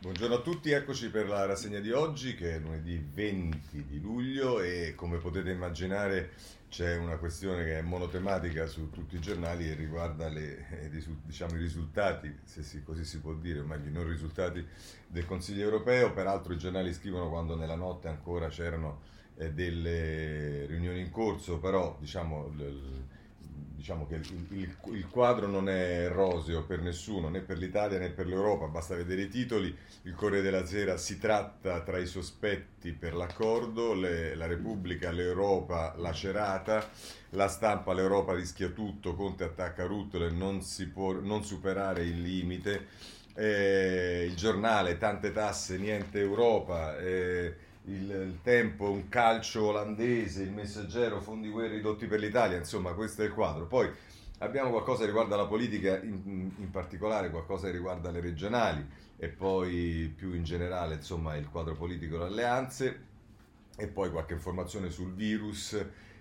Buongiorno a tutti, eccoci per la rassegna di oggi che è lunedì 20 di luglio e come potete immaginare c'è una questione che è monotematica su tutti i giornali e riguarda le, eh, diciamo, i risultati, se si, così si può dire, o meglio i non risultati del Consiglio europeo. Peraltro i giornali scrivono quando nella notte ancora c'erano eh, delle riunioni in corso, però diciamo, l, diciamo che il, il, il, quadro non è roseo per nessuno, né per l'Italia né per l'Europa, basta vedere i titoli. Il Corriere della Sera si tratta tra i sospetti per l'accordo, le, la Repubblica, l'Europa lacerata, la stampa, l'Europa rischia tutto, Conte attacca Ruttole, non si può non superare il limite. Eh, il giornale, tante tasse, niente Europa. Eh, il, il, tempo, un calcio olandese, il messaggero, fondi guerra ridotti per l'Italia, insomma questo è il quadro. Poi abbiamo qualcosa che riguarda la politica, in, in particolare qualcosa che riguarda le regionali e poi più in generale insomma il quadro politico le alleanze e poi qualche informazione sul virus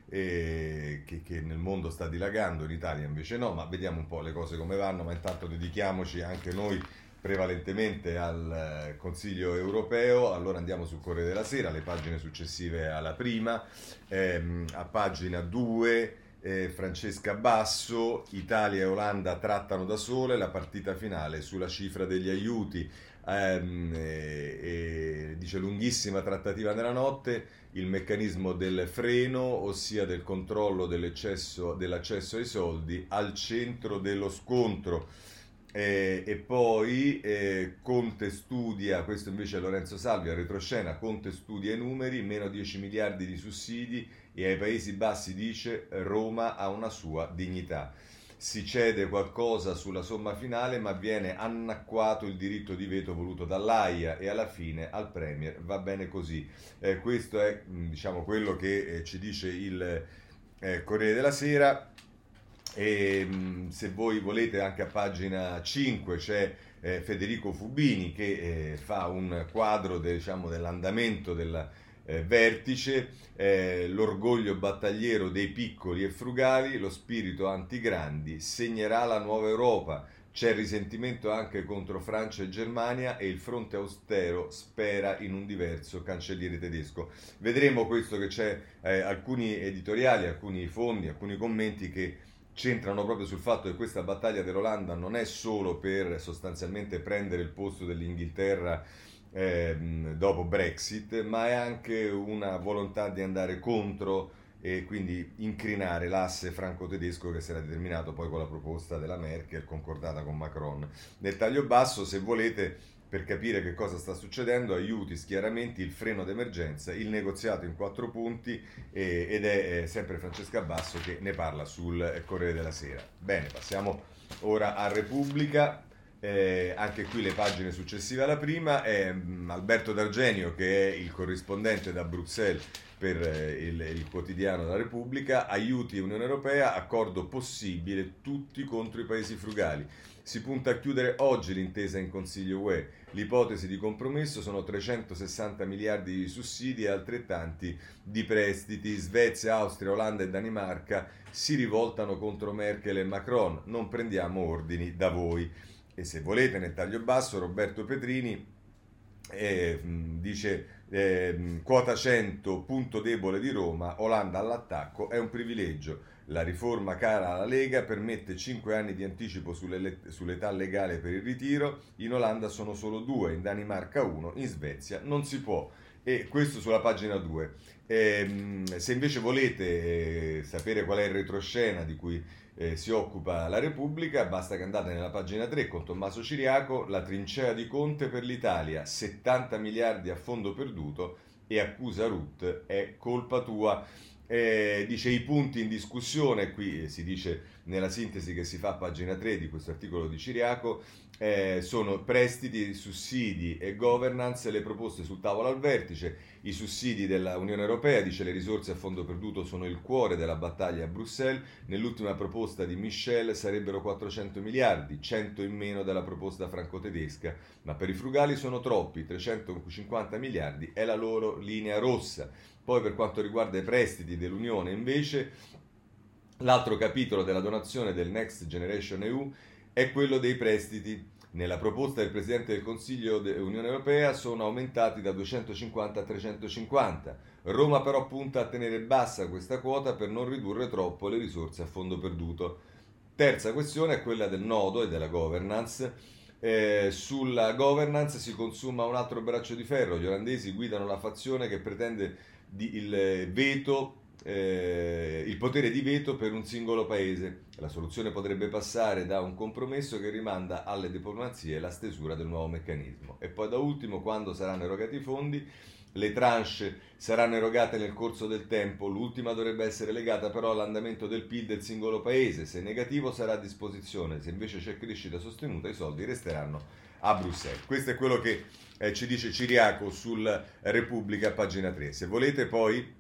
eh, che, che, nel mondo sta dilagando, in Italia invece no, ma vediamo un po' le cose come vanno, ma intanto dedichiamoci anche noi prevalentemente al eh, Consiglio europeo, allora andiamo sul Corriere della Sera, le pagine successive alla prima, ehm, a pagina 2 eh, Francesca Basso, Italia e Olanda trattano da sole la partita finale sulla cifra degli aiuti, ehm, eh, dice lunghissima trattativa nella notte, il meccanismo del freno, ossia del controllo dell'accesso ai soldi, al centro dello scontro. Eh, e poi eh, Conte studia, questo invece è Lorenzo Salvi, a retroscena, Conte studia i numeri, meno 10 miliardi di sussidi e ai Paesi Bassi dice Roma ha una sua dignità. Si cede qualcosa sulla somma finale, ma viene annacquato il diritto di veto voluto dall'AIA e alla fine al Premier va bene così. Eh, questo è diciamo, quello che eh, ci dice il eh, Corriere della Sera. E, mm, se voi volete anche a pagina 5 c'è eh, Federico Fubini che eh, fa un quadro de, diciamo, dell'andamento del eh, vertice, eh, l'orgoglio battagliero dei piccoli e frugali, lo spirito antigrandi segnerà la nuova Europa. C'è risentimento anche contro Francia e Germania e il fronte austero spera in un diverso cancelliere tedesco. Vedremo questo che c'è eh, alcuni editoriali, alcuni fondi, alcuni commenti che centrano proprio sul fatto che questa battaglia dell'Olanda non è solo per sostanzialmente prendere il posto dell'Inghilterra eh, dopo Brexit, ma è anche una volontà di andare contro e quindi incrinare l'asse franco-tedesco che si era determinato poi con la proposta della Merkel concordata con Macron. Nel taglio basso, se volete, per capire che cosa sta succedendo, aiuti, schieramenti, il freno d'emergenza, il negoziato in quattro punti eh, ed è eh, sempre Francesca Basso che ne parla sul Corriere della Sera. Bene, passiamo ora a Repubblica. Eh, anche qui le pagine successive alla prima è um, Alberto D'Argenio che è il corrispondente da Bruxelles per eh, il, il, quotidiano della Repubblica aiuti Unione Europea accordo possibile tutti contro i paesi frugali si punta a chiudere oggi l'intesa in Consiglio UE. L'ipotesi di compromesso sono 360 miliardi di sussidi e altrettanti di prestiti. Svezia, Austria, Olanda e Danimarca si rivoltano contro Merkel e Macron. Non prendiamo ordini da voi. E se volete, nel taglio basso, Roberto Petrini eh, dice eh, quota 100, punto debole di Roma, Olanda all'attacco, è un privilegio. La riforma cara alla Lega permette 5 anni di anticipo sull'età legale per il ritiro, in Olanda sono solo 2, in Danimarca 1, in Svezia non si può. E questo sulla pagina 2. Eh, se invece volete eh, sapere qual è il retroscena di cui eh, si occupa la Repubblica, basta che andate nella pagina 3 con Tommaso Ciriaco, la trincea di Conte per l'Italia, 70 miliardi a fondo perduto e accusa Ruth, è colpa tua. Eh, dice i punti in discussione, qui si dice nella sintesi che si fa a pagina 3 di questo articolo di Ciriaco, eh, sono prestiti, sussidi e governance, le proposte sul tavolo al vertice, i sussidi dell'Unione Europea, dice le risorse a fondo perduto sono il cuore della battaglia a Bruxelles, nell'ultima proposta di Michel sarebbero 400 miliardi, 100 in meno della proposta franco-tedesca, ma per i frugali sono troppi, 350 miliardi è la loro linea rossa. Poi per quanto riguarda i prestiti dell'Unione invece, l'altro capitolo della donazione del Next Generation EU è quello dei prestiti nella proposta del Presidente del Consiglio dell'Unione Europea sono aumentati da 250 a 350. Roma però punta a tenere bassa questa quota per non ridurre troppo le risorse a fondo perduto. Terza questione è quella del nodo e della governance. Eh, sulla governance si consuma un altro braccio di ferro. Gli olandesi guidano la fazione che pretende di, il veto eh, il potere di veto per un singolo paese. La soluzione potrebbe passare da un compromesso che rimanda alle diplomazie la stesura del nuovo meccanismo. E poi da ultimo, quando saranno erogati i fondi, le tranche saranno erogate nel corso del tempo, l'ultima dovrebbe essere legata però all'andamento del PIL del singolo paese, se negativo sarà a disposizione, se invece c'è crescita sostenuta i soldi resteranno a Bruxelles. Questo è quello che eh, ci dice Ciriaco sul Repubblica, pagina 3. Se volete poi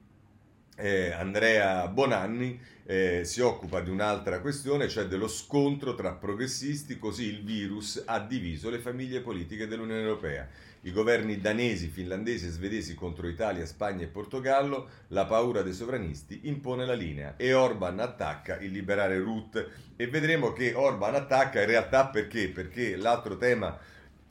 eh, Andrea Bonanni eh, si occupa di un'altra questione, cioè dello scontro tra progressisti, così il virus ha diviso le famiglie politiche dell'Unione Europea. I governi danesi, finlandesi e svedesi contro Italia, Spagna e Portogallo, la paura dei sovranisti impone la linea e Orban attacca il liberale Ruth e vedremo che Orban attacca in realtà perché? Perché l'altro tema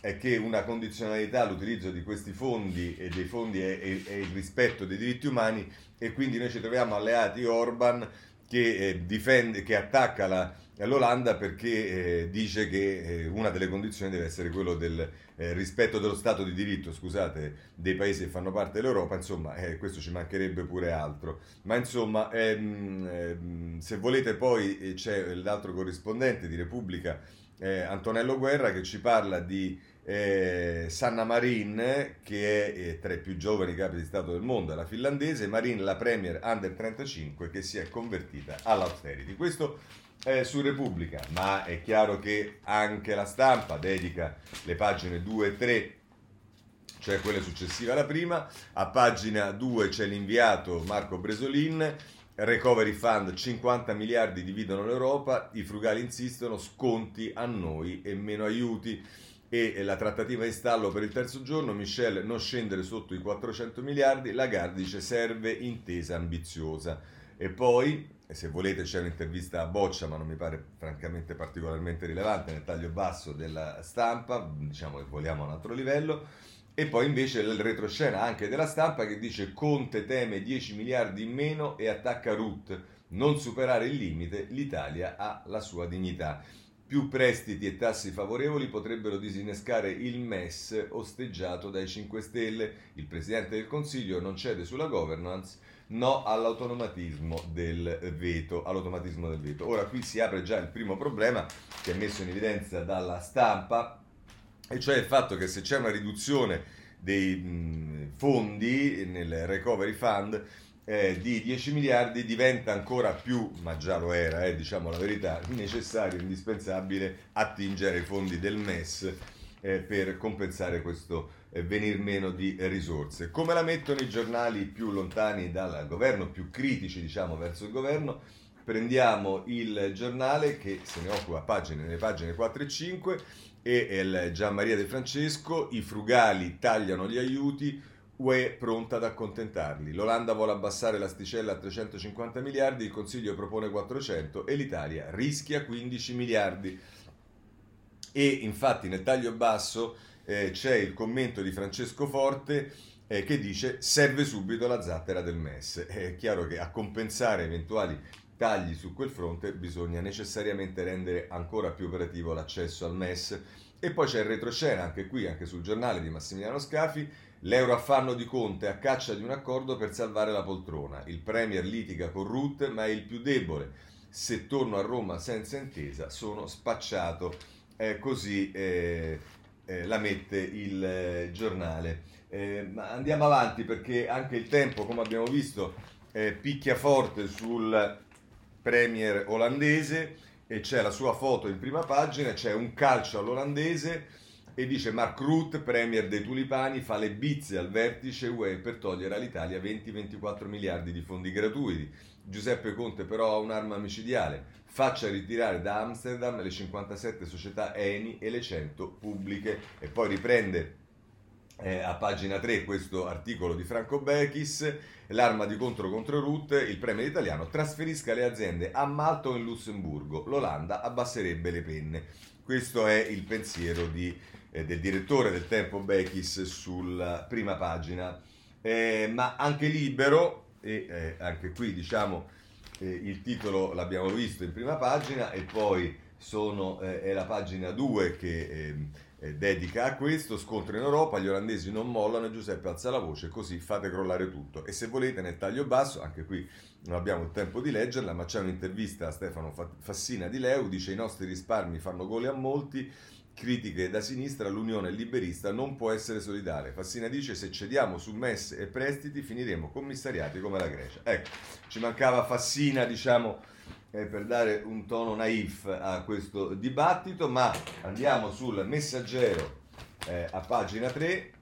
è che una condizionalità all'utilizzo di questi fondi e dei fondi è, è, è il rispetto dei diritti umani e quindi noi ci troviamo alleati Orban che, eh, difende, che attacca la, l'Olanda perché eh, dice che eh, una delle condizioni deve essere quello del eh, rispetto dello Stato di diritto, scusate, dei paesi che fanno parte dell'Europa, insomma, eh, questo ci mancherebbe pure altro. Ma insomma, ehm, ehm, se volete poi eh, c'è l'altro corrispondente di Repubblica, Antonello Guerra, che ci parla di eh, Sanna Marin, che è eh, tra i più giovani capi di Stato del mondo, la finlandese, Marin la premier under 35 che si è convertita all'austerity. Questo è su Repubblica, ma è chiaro che anche la stampa dedica le pagine 2 e 3 cioè quelle successive alla prima. A pagina 2 c'è l'inviato Marco Bresolin. Recovery Fund 50 miliardi dividono l'Europa, i frugali insistono, sconti a noi e meno aiuti e la trattativa in stallo per il terzo giorno, Michel non scendere sotto i 400 miliardi, Lagarde dice serve intesa ambiziosa. E poi, se volete, c'è un'intervista a Boccia, ma non mi pare francamente particolarmente rilevante nel taglio basso della stampa, diciamo che vogliamo un altro livello. E poi invece il retroscena anche della stampa che dice Conte teme 10 miliardi in meno e attacca Ruth. Non superare il limite, l'Italia ha la sua dignità. Più prestiti e tassi favorevoli potrebbero disinnescare il MES osteggiato dai 5 Stelle. Il Presidente del Consiglio non cede sulla governance, no all'automatismo del veto. All'automatismo del veto. Ora qui si apre già il primo problema che è messo in evidenza dalla stampa, e cioè il fatto che se c'è una riduzione dei mh, fondi nel Recovery Fund, eh, di 10 miliardi diventa ancora più, ma già lo era, eh, diciamo la verità, necessario, indispensabile attingere ai fondi del MES eh, per compensare questo eh, venir meno di risorse. Come la mettono i giornali più lontani dal governo, più critici diciamo verso il governo? Prendiamo il giornale che se ne occupa pagine, nelle pagine 4 e 5 e il Gian Maria De Francesco, i frugali tagliano gli aiuti, UE pronta ad accontentarli. L'Olanda vuole abbassare l'asticella a 350 miliardi, il Consiglio propone 400 e l'Italia rischia 15 miliardi. E infatti nel taglio basso eh, c'è il commento di Francesco Forte eh, che dice serve subito la zattera del MES. È chiaro che a compensare eventuali tagli su quel fronte bisogna necessariamente rendere ancora più operativo l'accesso al MES. E poi c'è il retroscena, anche qui, anche sul giornale di Massimiliano Scafi, L'euroaffanno di Conte a caccia di un accordo per salvare la poltrona. Il Premier litiga con Ruth, ma è il più debole. Se torno a Roma senza intesa, sono spacciato. Eh, così eh, eh, la mette il eh, giornale. Eh, ma andiamo avanti perché anche il tempo, come abbiamo visto, picchia forte sul Premier olandese e c'è la sua foto in prima pagina, c'è un calcio all'olandese e dice Mark Rutte, premier dei tulipani, fa le bizze al vertice UE per togliere all'Italia 20-24 miliardi di fondi gratuiti. Giuseppe Conte però ha un'arma micidiale, faccia ritirare da Amsterdam le 57 società Eni e le 100 pubbliche. E poi riprende eh, a pagina 3 questo articolo di Franco Bechis, l'arma di contro contro Rutte, il premier italiano trasferisca le aziende a Malta o in Lussemburgo, l'Olanda abbasserebbe le penne. Questo è il pensiero di, eh, del direttore del Tempo Bechis sulla prima pagina, eh, ma anche libero, e eh, anche qui diciamo eh, il titolo l'abbiamo visto in prima pagina e poi sono, eh, è la pagina 2 che ehm, eh, dedica a questo, scontro in Europa, gli olandesi non mollano e Giuseppe alza la voce, così fate crollare tutto. E se volete nel taglio basso, anche qui non abbiamo il tempo di leggerla, ma c'è un'intervista a Stefano Fassina di Leu, dice i nostri risparmi fanno gole a molti, critiche da sinistra, l'unione liberista non può essere solidale. Fassina dice se cediamo su messe e prestiti finiremo commissariati come la Grecia. Ecco, ci mancava Fassina, diciamo, eh, per dare un tono naif a questo dibattito, ma andiamo sul messaggero eh, a pagina 3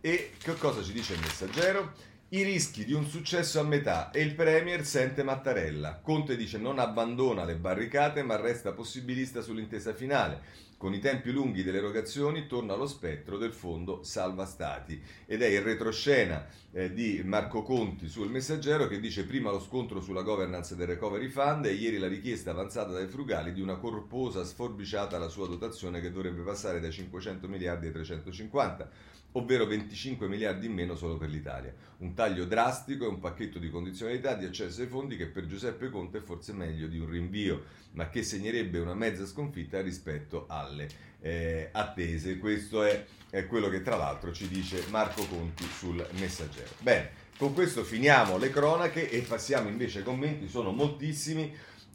e che cosa ci dice il messaggero? I rischi di un successo a metà e il Premier sente Mattarella. Conte dice non abbandona le barricate ma resta possibilista sull'intesa finale. Con i tempi lunghi delle erogazioni torna lo spettro del fondo salva stati. Ed è il retroscena eh, di Marco Conti sul messaggero che dice prima lo scontro sulla governance del recovery fund e ieri la richiesta avanzata dai frugali di una corposa sforbiciata alla sua dotazione che dovrebbe passare dai 500 miliardi ai 350 ovvero 25 miliardi in meno solo per l'Italia. Un taglio drastico e un pacchetto di condizionalità di accesso ai fondi che per Giuseppe Conte è forse meglio di un rinvio, ma che segnerebbe una mezza sconfitta rispetto alle eh, attese. Questo è, è quello che tra l'altro ci dice Marco Conti sul messaggero. Bene, con questo finiamo le cronache e passiamo invece ai commenti, sono moltissimi,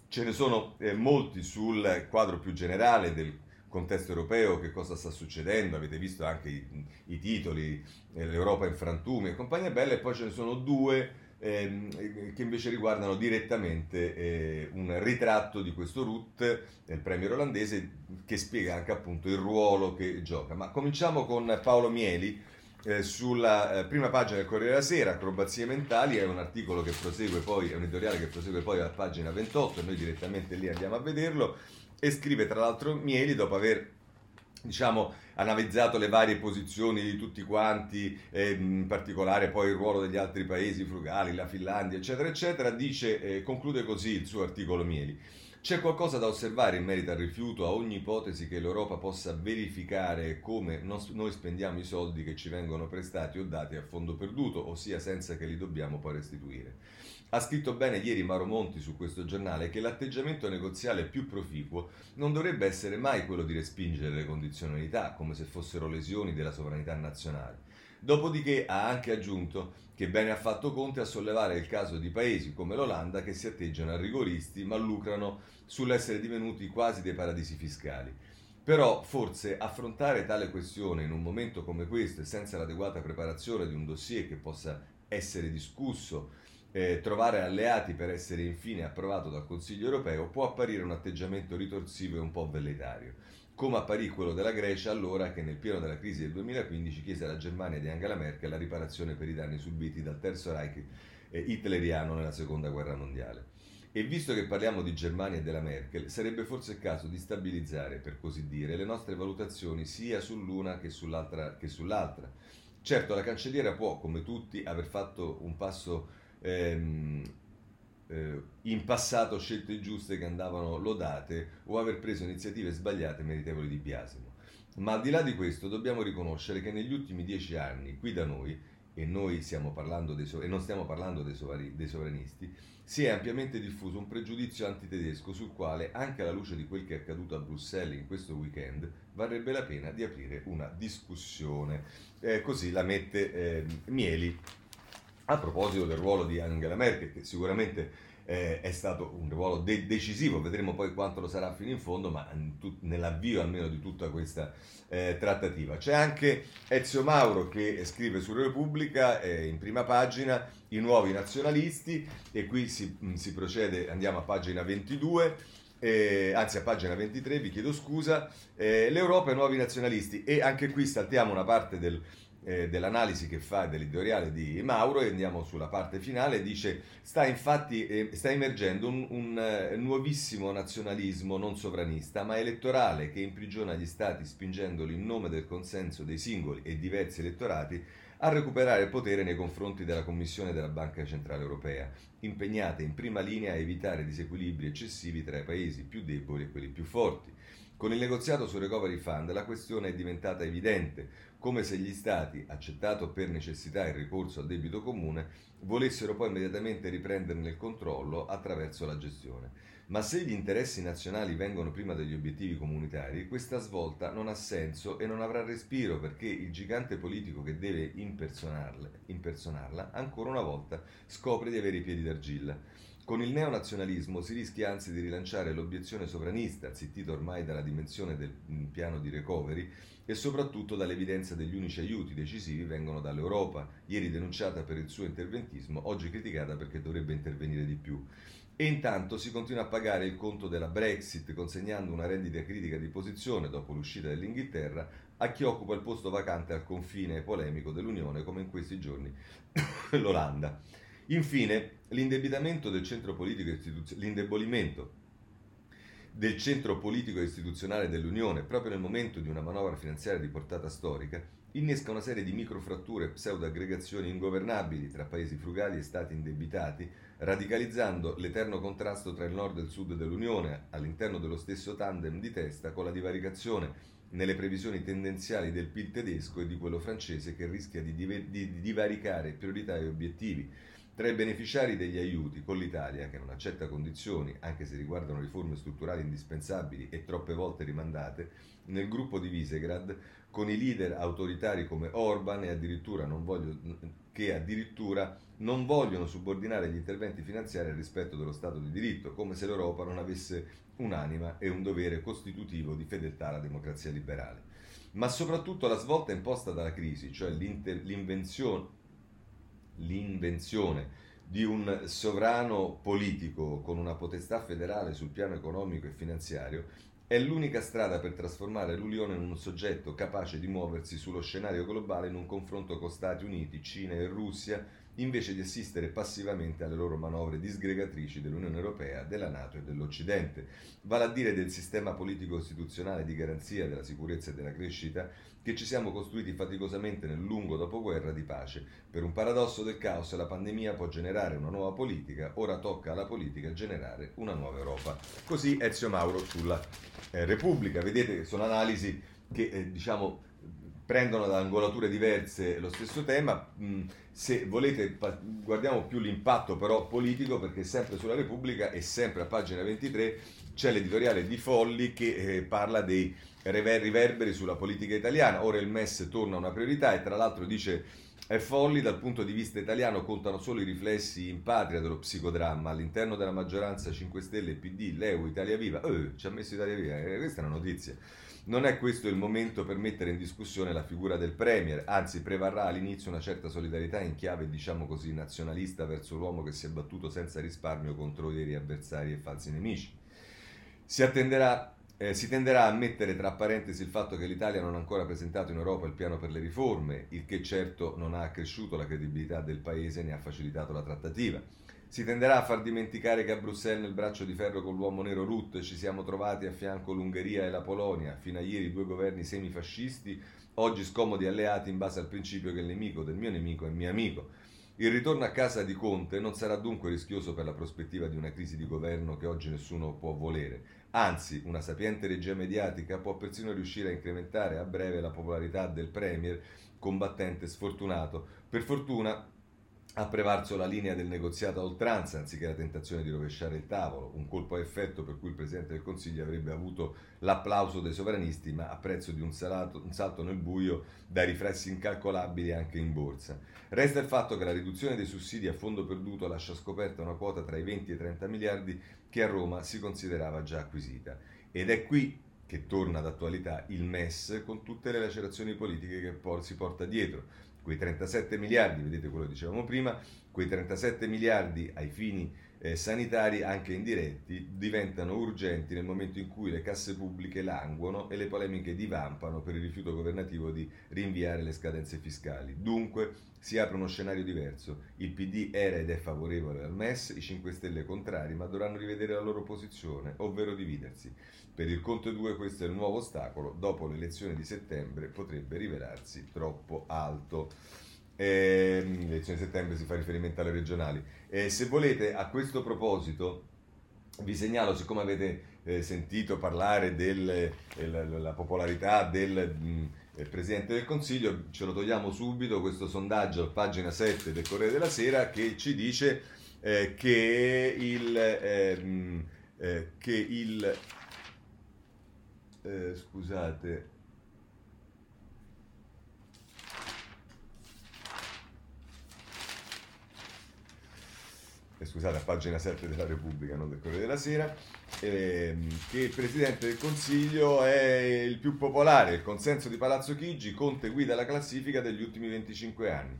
ce ne sono eh, molti sul quadro più generale del contesto europeo, che cosa sta succedendo, avete visto anche i, i titoli, eh, l'Europa in frantumi e compagnia bella, e poi ce ne sono due ehm, che invece riguardano direttamente eh, un ritratto di questo Ruth, il premier olandese, che spiega anche appunto il ruolo che gioca. Ma cominciamo con Paolo Mieli. Eh, sulla eh, prima pagina del Corriere della Sera, Acrobazie mentali, è un articolo che prosegue poi, è un editoriale che prosegue poi alla pagina 28 e noi direttamente lì andiamo a vederlo e scrive tra l'altro Mieli dopo aver diciamo, analizzato le varie posizioni di tutti quanti, eh, in particolare poi il ruolo degli altri paesi frugali, la Finlandia, eccetera, eccetera, dice, eh, conclude così il suo articolo Mieli. C'è qualcosa da osservare in merito al rifiuto a ogni ipotesi che l'Europa possa verificare come noi spendiamo i soldi che ci vengono prestati o dati a fondo perduto, ossia senza che li dobbiamo poi restituire. Ha scritto bene ieri Mauro Monti su questo giornale che l'atteggiamento negoziale più proficuo non dovrebbe essere mai quello di respingere le condizionalità come se fossero lesioni della sovranità nazionale. Dopodiché ha anche aggiunto che bene ha fatto Conte a sollevare il caso di paesi come l'Olanda che si atteggiano a rigoristi ma lucrano sull'essere divenuti quasi dei paradisi fiscali. Però forse affrontare tale questione in un momento come questo e senza l'adeguata preparazione di un dossier che possa essere discusso eh, trovare alleati per essere infine approvato dal Consiglio europeo può apparire un atteggiamento ritorsivo e un po' velletario, come apparì quello della Grecia allora che nel pieno della crisi del 2015 chiese alla Germania di Angela Merkel la riparazione per i danni subiti dal Terzo Reich eh, hitleriano nella Seconda Guerra Mondiale. E visto che parliamo di Germania e della Merkel, sarebbe forse il caso di stabilizzare, per così dire, le nostre valutazioni sia sull'una che sull'altra. Che sull'altra. Certo, la cancelliera può, come tutti, aver fatto un passo ehm, eh, in passato scelte giuste che andavano lodate o aver preso iniziative sbagliate meritevoli di biasimo. Ma al di là di questo dobbiamo riconoscere che negli ultimi dieci anni, qui da noi, e noi stiamo parlando dei, e non stiamo parlando dei, sovari, dei sovranisti, si è ampiamente diffuso un pregiudizio antitedesco sul quale, anche alla luce di quel che è accaduto a Bruxelles in questo weekend, varrebbe la pena di aprire una discussione. Eh, così la mette eh, Mieli a proposito del ruolo di Angela Merkel, che sicuramente eh, è stato un ruolo de- decisivo, vedremo poi quanto lo sarà fino in fondo, ma tut- nell'avvio almeno di tutta questa eh, trattativa. C'è anche Ezio Mauro che scrive su Repubblica eh, in prima pagina i nuovi nazionalisti e qui si, si procede, andiamo a pagina 22. Eh, anzi a pagina 23 vi chiedo scusa, eh, l'Europa e i nuovi nazionalisti e anche qui saltiamo una parte del, eh, dell'analisi che fa dell'editoriale di Mauro e andiamo sulla parte finale, dice sta infatti eh, sta emergendo un, un uh, nuovissimo nazionalismo non sovranista ma elettorale che imprigiona gli stati spingendoli in nome del consenso dei singoli e diversi elettorati a recuperare il potere nei confronti della Commissione della Banca Centrale Europea, impegnata in prima linea a evitare disequilibri eccessivi tra i paesi più deboli e quelli più forti. Con il negoziato sul Recovery Fund la questione è diventata evidente, come se gli Stati, accettato per necessità il ricorso al debito comune, volessero poi immediatamente riprenderne il controllo attraverso la gestione. Ma se gli interessi nazionali vengono prima degli obiettivi comunitari, questa svolta non ha senso e non avrà respiro perché il gigante politico che deve impersonarla, ancora una volta scopre di avere i piedi d'argilla. Con il neonazionalismo si rischia anzi di rilanciare l'obiezione sovranista, zittita ormai dalla dimensione del piano di recovery e soprattutto dall'evidenza degli unici aiuti decisivi vengono dall'Europa, ieri denunciata per il suo interventismo, oggi criticata perché dovrebbe intervenire di più. E intanto si continua a pagare il conto della Brexit consegnando una rendita critica di posizione dopo l'uscita dell'Inghilterra a chi occupa il posto vacante al confine polemico dell'Unione come in questi giorni l'Olanda. Infine, l'indebitamento del centro politico istituzionale, l'indebolimento del centro politico istituzionale dell'Unione proprio nel momento di una manovra finanziaria di portata storica innesca una serie di microfratture e pseudoaggregazioni ingovernabili tra paesi frugali e stati indebitati radicalizzando l'eterno contrasto tra il nord e il sud dell'Unione all'interno dello stesso tandem di testa con la divaricazione nelle previsioni tendenziali del PIL tedesco e di quello francese che rischia di, div- di divaricare priorità e obiettivi. Tra i beneficiari degli aiuti, con l'Italia, che non accetta condizioni, anche se riguardano riforme strutturali indispensabili e troppe volte rimandate, nel gruppo di Visegrad, con i leader autoritari come Orban e addirittura voglio, che addirittura non vogliono subordinare gli interventi finanziari al rispetto dello Stato di diritto, come se l'Europa non avesse un'anima e un dovere costitutivo di fedeltà alla democrazia liberale. Ma soprattutto la svolta imposta dalla crisi, cioè l'invenzione, l'invenzione di un sovrano politico con una potestà federale sul piano economico e finanziario, è l'unica strada per trasformare l'Unione in un soggetto capace di muoversi sullo scenario globale in un confronto con Stati Uniti, Cina e Russia, invece di assistere passivamente alle loro manovre disgregatrici dell'Unione Europea, della Nato e dell'Occidente, vale a dire del sistema politico-istituzionale di garanzia della sicurezza e della crescita che ci siamo costruiti faticosamente nel lungo dopoguerra di pace. Per un paradosso del caos la pandemia può generare una nuova politica, ora tocca alla politica generare una nuova Europa. Così Ezio Mauro sulla eh, Repubblica. Vedete che sono analisi che eh, diciamo prendono da angolature diverse lo stesso tema. Mm, se volete guardiamo più l'impatto però politico perché sempre sulla Repubblica e sempre a pagina 23 c'è l'editoriale di Folli che eh, parla dei riverberi sulla politica italiana. Ora il MES torna una priorità e tra l'altro dice è folli dal punto di vista italiano contano solo i riflessi in patria dello psicodramma all'interno della maggioranza 5 Stelle, PD, Leu, Italia Viva. Eh, ci ha messo Italia Viva, eh, questa è una notizia. Non è questo il momento per mettere in discussione la figura del Premier, anzi prevarrà all'inizio una certa solidarietà in chiave, diciamo così, nazionalista verso l'uomo che si è battuto senza risparmio contro veri avversari e falsi nemici. Si, attenderà, eh, si tenderà a mettere tra parentesi il fatto che l'Italia non ha ancora presentato in Europa il piano per le riforme, il che certo non ha accresciuto la credibilità del Paese né ha facilitato la trattativa. Si tenderà a far dimenticare che a Bruxelles nel braccio di ferro con l'uomo nero Ruth ci siamo trovati a fianco l'Ungheria e la Polonia, fino a ieri due governi semifascisti, oggi scomodi alleati in base al principio che il nemico del mio nemico è mio amico. Il ritorno a casa di Conte non sarà dunque rischioso per la prospettiva di una crisi di governo che oggi nessuno può volere. Anzi, una sapiente regia mediatica può persino riuscire a incrementare a breve la popolarità del Premier combattente sfortunato. Per fortuna ha prevalso la linea del negoziato a oltranza anziché la tentazione di rovesciare il tavolo, un colpo a effetto per cui il Presidente del Consiglio avrebbe avuto l'applauso dei sovranisti, ma a prezzo di un, salato, un salto nel buio dai riflessi incalcolabili anche in borsa. Resta il fatto che la riduzione dei sussidi a fondo perduto lascia scoperta una quota tra i 20 e i 30 miliardi che a Roma si considerava già acquisita. Ed è qui che torna d'attualità il MES con tutte le lacerazioni politiche che si porta dietro quei 37 miliardi, vedete quello che dicevamo prima, quei 37 miliardi ai fini eh, sanitari, anche indiretti, diventano urgenti nel momento in cui le casse pubbliche languono e le polemiche divampano per il rifiuto governativo di rinviare le scadenze fiscali. Dunque si apre uno scenario diverso. Il PD era ed è favorevole al MES, i 5 Stelle contrari, ma dovranno rivedere la loro posizione, ovvero dividersi. Per il Conte 2 questo è il nuovo ostacolo, dopo le elezioni di settembre potrebbe rivelarsi troppo alto. Eh, l'elezione di settembre si fa riferimento alle regionali. Eh, se volete, a questo proposito, vi segnalo, siccome avete eh, sentito parlare della eh, popolarità del mh, mm, Presidente del Consiglio, ce lo togliamo subito, questo sondaggio, pagina 7 del Corriere della Sera, che ci dice eh, che il... Ehm, eh, che il scusate eh, scusate, a pagina 7 della Repubblica, non del Corriere della Sera, ehm, che il Presidente del Consiglio è il più popolare, il consenso di Palazzo Chigi, Conte guida la classifica degli ultimi 25 anni.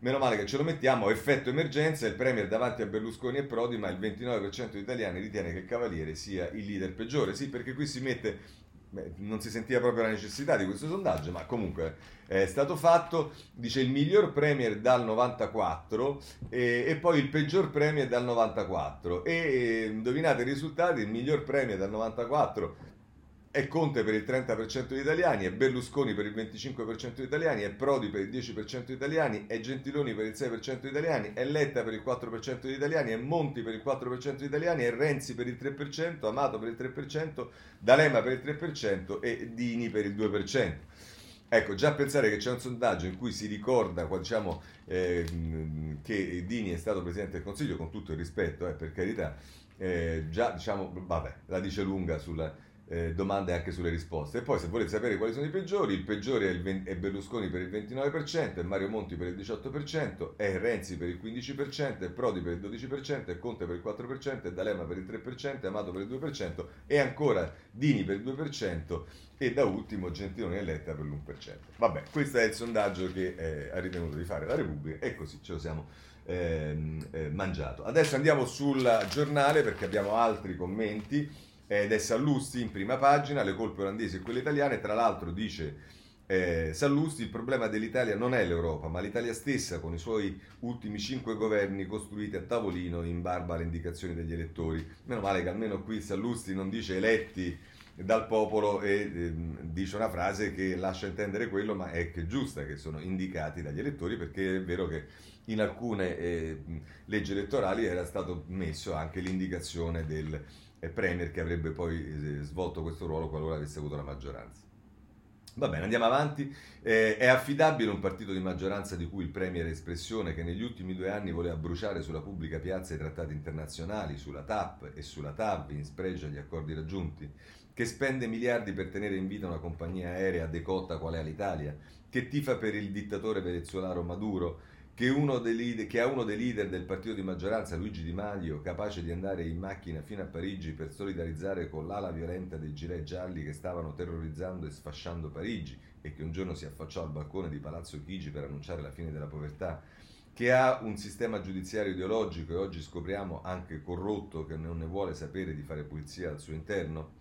Meno male che ce lo mettiamo, effetto emergenza, il Premier davanti a Berlusconi e Prodi, ma il 29% degli italiani ritiene che il Cavaliere sia il leader peggiore. Sì, perché qui si mette, beh, non si sentiva proprio la necessità di questo sondaggio, ma comunque è stato fatto, dice il miglior Premier dal 94 e, e poi il peggior Premier dal 94. E indovinate i risultati, il miglior Premier dal 94 è Conte per il 30% degli italiani, è Berlusconi per il 25% degli italiani, è Prodi per il 10% degli italiani, è Gentiloni per il 6% degli italiani, è Letta per il 4% degli italiani, è Monti per il 4% degli italiani, è Renzi per il 3%, Amato per il 3%, D'Alema per il 3% e Dini per il 2%. Ecco, già pensare che c'è un sondaggio in cui si ricorda diciamo, eh, che Dini è stato Presidente del Consiglio, con tutto il rispetto, eh, per carità, eh, già diciamo, vabbè, la dice lunga sulla eh, domande anche sulle risposte. E poi se volete sapere quali sono i peggiori, il peggiore è, il 20, è, Berlusconi per il 29%, è Mario Monti per il 18%, è Renzi per il 15%, è Prodi per il 12%, è Conte per il 4%, è D'Alema per il 3%, è Amato per il 2% e ancora Dini per il 2% e da ultimo Gentiloni e Letta per l'1%. Vabbè, questo è il sondaggio che eh, ha ritenuto di fare la Repubblica e così ce lo siamo ehm, eh, mangiato. Adesso andiamo sul giornale perché abbiamo altri commenti ed è Sallusti in prima pagina, le colpe olandesi e quelle italiane, tra l'altro dice eh, Sallusti, il problema dell'Italia non è l'Europa, ma l'Italia stessa con i suoi ultimi cinque governi costruiti a tavolino in barba alle indicazioni degli elettori. Meno male che almeno qui Sallusti non dice eletti dal popolo e eh, dice una frase che lascia intendere quello, ma è che giusta, che sono indicati dagli elettori, perché è vero che in alcune eh, leggi elettorali era stato messo anche l'indicazione del Premier che avrebbe poi eh, svolto questo ruolo qualora avesse avuto la maggioranza. Va bene, andiamo avanti. Eh, è affidabile un partito di maggioranza di cui il Premier è espressione che negli ultimi due anni voleva bruciare sulla pubblica piazza i trattati internazionali, sulla TAP e sulla TAV in spregio agli accordi raggiunti, che spende miliardi per tenere in vita una compagnia aerea decotta qual è l'Italia, che tifa per il dittatore venezuelano Maduro, che, che, ha uno dei leader del partito di maggioranza, Luigi Di Maio, capace di andare in macchina fino a Parigi per solidarizzare con l'ala violenta dei gilet gialli che stavano terrorizzando e sfasciando Parigi e che un giorno si affacciò al balcone di Palazzo Chigi per annunciare la fine della povertà, che ha un sistema giudiziario ideologico e oggi scopriamo anche corrotto che non ne vuole sapere di fare pulizia al suo interno,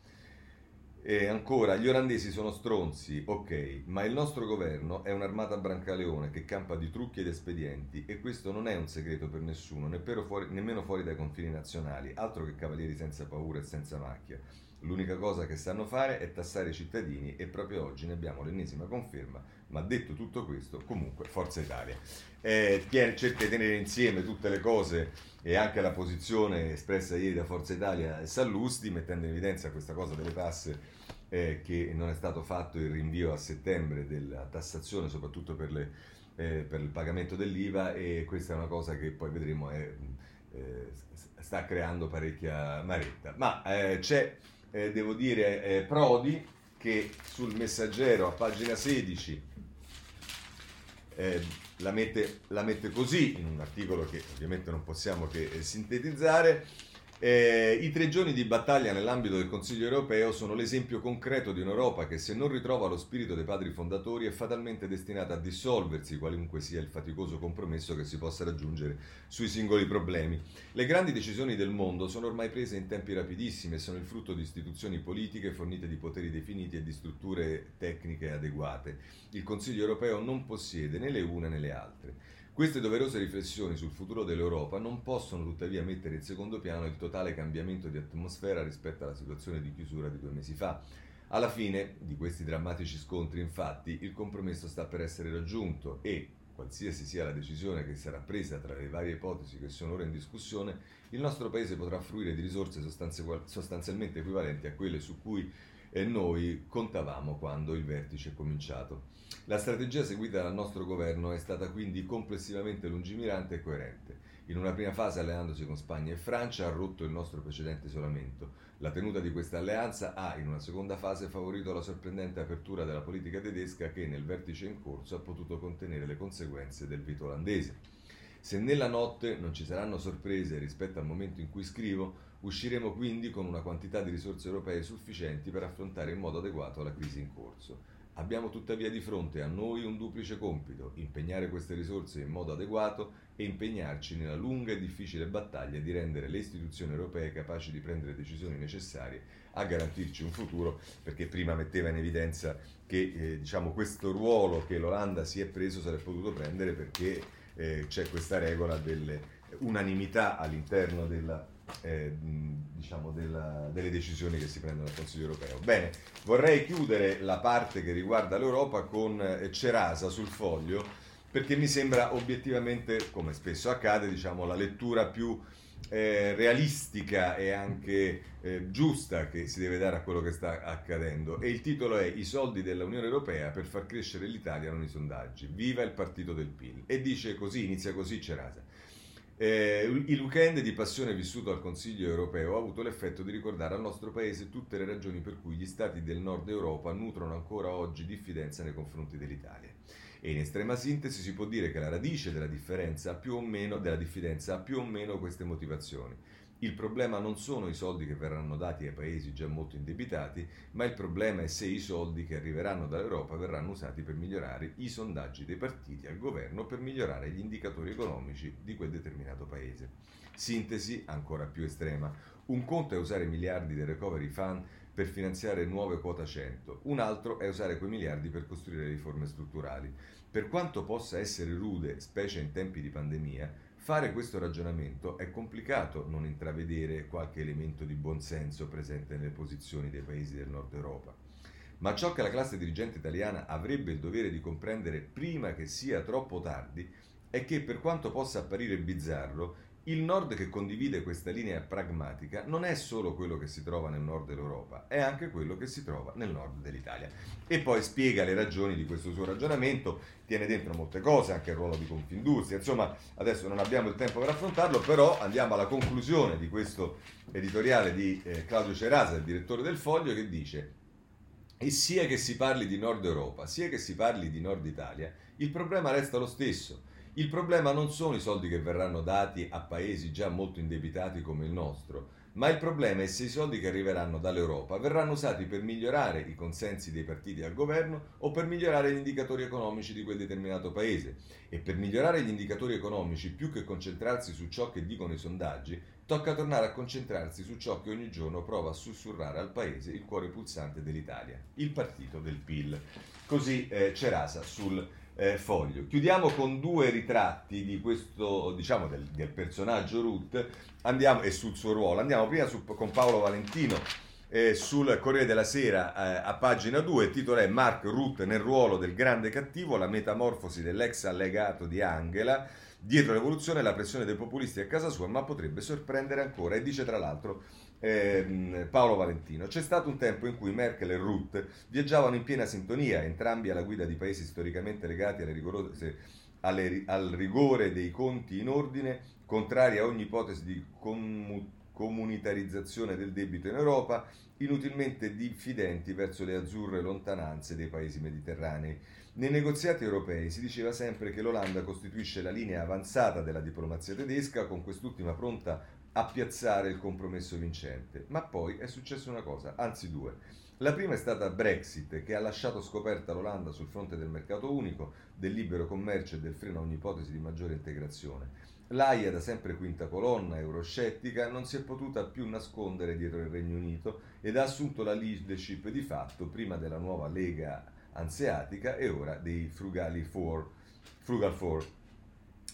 e ancora, gli olandesi sono stronzi, ok, ma il nostro governo è un'armata brancaleone che campa di trucchi ed espedienti e questo non è un segreto per nessuno, fuori, nemmeno fuori dai confini nazionali, altro che cavalieri senza paura e senza macchia. L'unica cosa che sanno fare è tassare i cittadini e proprio oggi ne abbiamo l'ennesima conferma, ma detto tutto questo, comunque Forza Italia. Eh, cerca di tenere insieme tutte le cose e anche la posizione espressa ieri da Forza Italia e Sallusti, mettendo in evidenza questa cosa delle tasse eh, che non è stato fatto il rinvio a settembre della tassazione, soprattutto per, le, eh, per il pagamento dell'IVA e questa è una cosa che poi vedremo è, eh, sta creando parecchia maretta. Ma eh, c'è, eh, devo dire, Prodi che sul messaggero a pagina 16 la mette, la mette così, in un articolo che ovviamente non possiamo che eh, sintetizzare. Eh, I tre giorni di battaglia nell'ambito del Consiglio europeo sono l'esempio concreto di un'Europa che se non ritrova lo spirito dei padri fondatori è fatalmente destinata a dissolversi, qualunque sia il faticoso compromesso che si possa raggiungere sui singoli problemi. Le grandi decisioni del mondo sono ormai prese in tempi rapidissimi e sono il frutto di istituzioni politiche fornite di poteri definiti e di strutture tecniche adeguate. Il Consiglio europeo non possiede né le une né le altre. Queste doverose riflessioni sul futuro dell'Europa non possono tuttavia mettere in secondo piano il totale cambiamento di atmosfera rispetto alla situazione di chiusura di due mesi fa. Alla fine di questi drammatici scontri, infatti, il compromesso sta per essere raggiunto e, qualsiasi sia la decisione che sarà presa tra le varie ipotesi che sono ora in discussione, il nostro Paese potrà fruire di risorse sostanzialmente equivalenti a quelle su cui eh, noi contavamo quando il vertice è cominciato. La strategia seguita dal nostro governo è stata quindi complessivamente lungimirante e coerente. In una prima fase, alleandosi con Spagna e Francia, ha rotto il nostro precedente isolamento. La tenuta di questa alleanza ha, in una seconda fase, favorito la sorprendente apertura della politica tedesca che, nel vertice in corso, ha potuto contenere le conseguenze del veto olandese. Se nella notte non ci saranno sorprese rispetto al momento in cui scrivo, usciremo quindi con una quantità di risorse europee sufficienti per affrontare in modo adeguato la crisi in corso. Abbiamo tuttavia di fronte a noi un duplice compito, impegnare queste risorse in modo adeguato e impegnarci nella lunga e difficile battaglia di rendere le istituzioni europee capaci di prendere decisioni necessarie a garantirci un futuro, perché prima metteva in evidenza che eh, diciamo, questo ruolo che l'Olanda si è preso sarebbe potuto prendere perché eh, c'è questa regola dell'unanimità all'interno della eh, diciamo della, delle decisioni che si prendono al Consiglio europeo. Bene, vorrei chiudere la parte che riguarda l'Europa con eh, Cerasa sul foglio, perché mi sembra obiettivamente, come spesso accade, diciamo, la lettura più eh, realistica e anche eh, giusta che si deve dare a quello che sta accadendo. E il titolo è I soldi dell'Unione Europea per far crescere l'Italia non i sondaggi. Viva il partito del PIL. E dice così, inizia così Cerasa. Eh, il weekend di passione vissuto al Consiglio europeo ha avuto l'effetto di ricordare al nostro Paese tutte le ragioni per cui gli stati del nord Europa nutrono ancora oggi diffidenza nei confronti dell'Italia. E in estrema sintesi si può dire che la radice della, differenza, più o meno, della diffidenza ha più o meno queste motivazioni. Il problema non sono i soldi che verranno dati ai paesi già molto indebitati, ma il problema è se i soldi che arriveranno dall'Europa verranno usati per migliorare i sondaggi dei partiti al governo, per migliorare gli indicatori economici di quel determinato paese. Sintesi ancora più estrema. Un conto è usare miliardi del recovery fund per finanziare nuove quota 100, un altro è usare quei miliardi per costruire riforme strutturali. Per quanto possa essere rude, specie in tempi di pandemia, Fare questo ragionamento è complicato non intravedere qualche elemento di buonsenso presente nelle posizioni dei paesi del nord Europa. Ma ciò che la classe dirigente italiana avrebbe il dovere di comprendere prima che sia troppo tardi è che per quanto possa apparire bizzarro, il nord che condivide questa linea pragmatica non è solo quello che si trova nel nord dell'Europa, è anche quello che si trova nel nord dell'Italia. E poi spiega le ragioni di questo suo ragionamento, tiene dentro molte cose, anche il ruolo di Confindustria, insomma adesso non abbiamo il tempo per affrontarlo, però andiamo alla conclusione di questo editoriale di eh, Claudio Cerasa, il direttore del Foglio, che dice e sia che si parli di Nord Europa, sia che si parli di Nord Italia, il problema resta lo stesso il problema non sono i soldi che verranno dati a paesi già molto indebitati come il nostro, ma il problema è se i soldi che arriveranno dall'Europa verranno usati per migliorare i consensi dei partiti al governo o per migliorare gli indicatori economici di quel determinato paese. E per migliorare gli indicatori economici, più che concentrarsi su ciò che dicono i sondaggi, tocca tornare a concentrarsi su ciò che ogni giorno prova a sussurrare al paese il cuore pulsante dell'Italia, il partito del PIL. Così eh, Cerasa sul eh, foglio. Chiudiamo con due ritratti di questo, diciamo, del, del personaggio Ruth andiamo, e sul suo ruolo. Andiamo prima su, con Paolo Valentino eh, sul Corriere della Sera eh, a pagina 2. Il titolo è Mark Ruth nel ruolo del grande cattivo, la metamorfosi dell'ex allegato di Angela. Dietro l'evoluzione la pressione dei populisti a casa sua, ma potrebbe sorprendere ancora. E dice tra l'altro eh, Paolo Valentino. C'è stato un tempo in cui Merkel e Ruth viaggiavano in piena sintonia, entrambi alla guida di paesi storicamente legati alle, al rigore dei conti in ordine, contrari a ogni ipotesi di com- comunitarizzazione del debito in Europa, inutilmente diffidenti verso le azzurre lontananze dei paesi mediterranei. Nei negoziati europei si diceva sempre che l'Olanda costituisce la linea avanzata della diplomazia tedesca, con quest'ultima pronta a piazzare il compromesso vincente. Ma poi è successa una cosa, anzi due. La prima è stata Brexit, che ha lasciato scoperta l'Olanda sul fronte del mercato unico, del libero commercio e del freno a ogni ipotesi di maggiore integrazione. L'AIA, da sempre quinta colonna euroscettica, non si è potuta più nascondere dietro il Regno Unito ed ha assunto la leadership di fatto prima della nuova Lega Anseatica e ora dei Frugali Four, Frugal Four.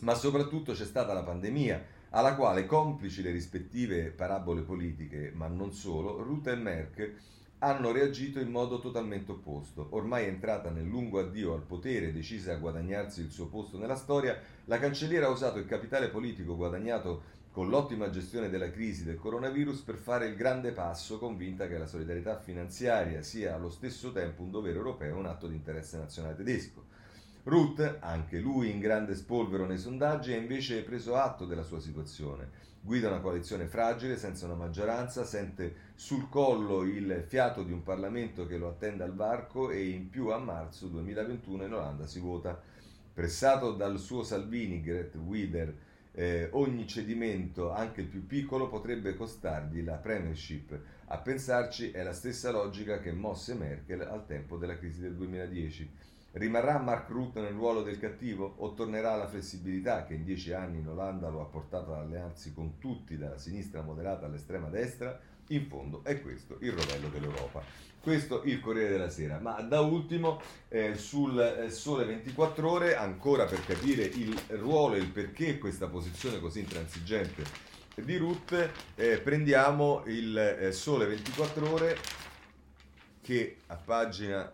Ma soprattutto c'è stata la pandemia alla quale, complici le rispettive parabole politiche, ma non solo, Ruth e Merck hanno reagito in modo totalmente opposto. Ormai entrata nel lungo addio al potere, decisa a guadagnarsi il suo posto nella storia, la cancelliera ha usato il capitale politico guadagnato con l'ottima gestione della crisi del coronavirus per fare il grande passo, convinta che la solidarietà finanziaria sia allo stesso tempo un dovere europeo e un atto di interesse nazionale tedesco. Ruth, anche lui in grande spolvero nei sondaggi, ha invece preso atto della sua situazione. Guida una coalizione fragile, senza una maggioranza, sente sul collo il fiato di un Parlamento che lo attende al varco e in più a marzo 2021 in Olanda si vota. Pressato dal suo Salvini, Gret Wider, eh, ogni cedimento, anche il più piccolo, potrebbe costargli la premiership. A pensarci è la stessa logica che mosse Merkel al tempo della crisi del 2010. Rimarrà Mark Rutte nel ruolo del cattivo o tornerà la flessibilità che in dieci anni in Olanda lo ha portato ad allearsi con tutti, dalla sinistra moderata all'estrema destra? In fondo è questo il rovello dell'Europa. Questo il Corriere della Sera. Ma da ultimo eh, sul eh, Sole 24 ore, ancora per capire il ruolo e il perché questa posizione così intransigente di Ruth, eh, prendiamo il eh, Sole 24 ore che a pagina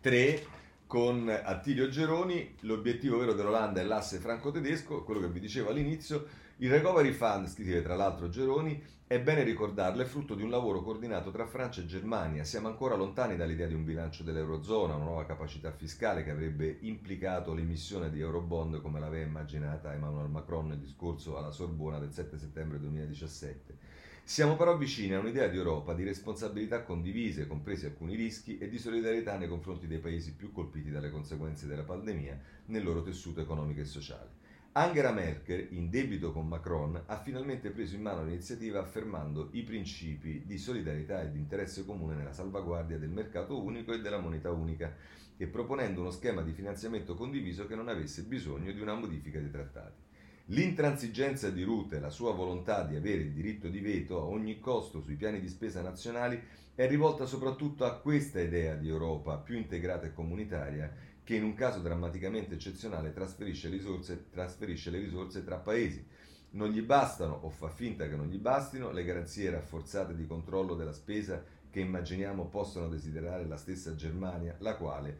3 con Attilio Geroni, l'obiettivo vero dell'Olanda è l'asse franco-tedesco, quello che vi dicevo all'inizio, il Recovery Fund, scrive tra l'altro Geroni, è bene ricordarlo, è frutto di un lavoro coordinato tra Francia e Germania. Siamo ancora lontani dall'idea di un bilancio dell'Eurozona, una nuova capacità fiscale che avrebbe implicato l'emissione di Eurobond come l'aveva immaginata Emmanuel Macron nel discorso alla Sorbona del 7 settembre 2017. Siamo però vicini a un'idea di Europa di responsabilità condivise, compresi alcuni rischi, e di solidarietà nei confronti dei paesi più colpiti dalle conseguenze della pandemia nel loro tessuto economico e sociale. Angela Merkel, in debito con Macron, ha finalmente preso in mano l'iniziativa affermando i principi di solidarietà e di interesse comune nella salvaguardia del mercato unico e della moneta unica e proponendo uno schema di finanziamento condiviso che non avesse bisogno di una modifica dei trattati. L'intransigenza di Rutte e la sua volontà di avere il diritto di veto a ogni costo sui piani di spesa nazionali è rivolta soprattutto a questa idea di Europa più integrata e comunitaria che in un caso drammaticamente eccezionale trasferisce, risorse, trasferisce le risorse tra paesi. Non gli bastano, o fa finta che non gli bastino, le garanzie rafforzate di controllo della spesa che immaginiamo possano desiderare la stessa Germania, la quale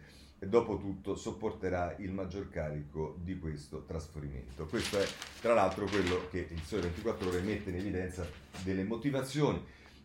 dopo tutto sopporterà il maggior carico di questo trasferimento. Questo è tra l'altro quello che il Sole 24 ore mette in evidenza delle motivazioni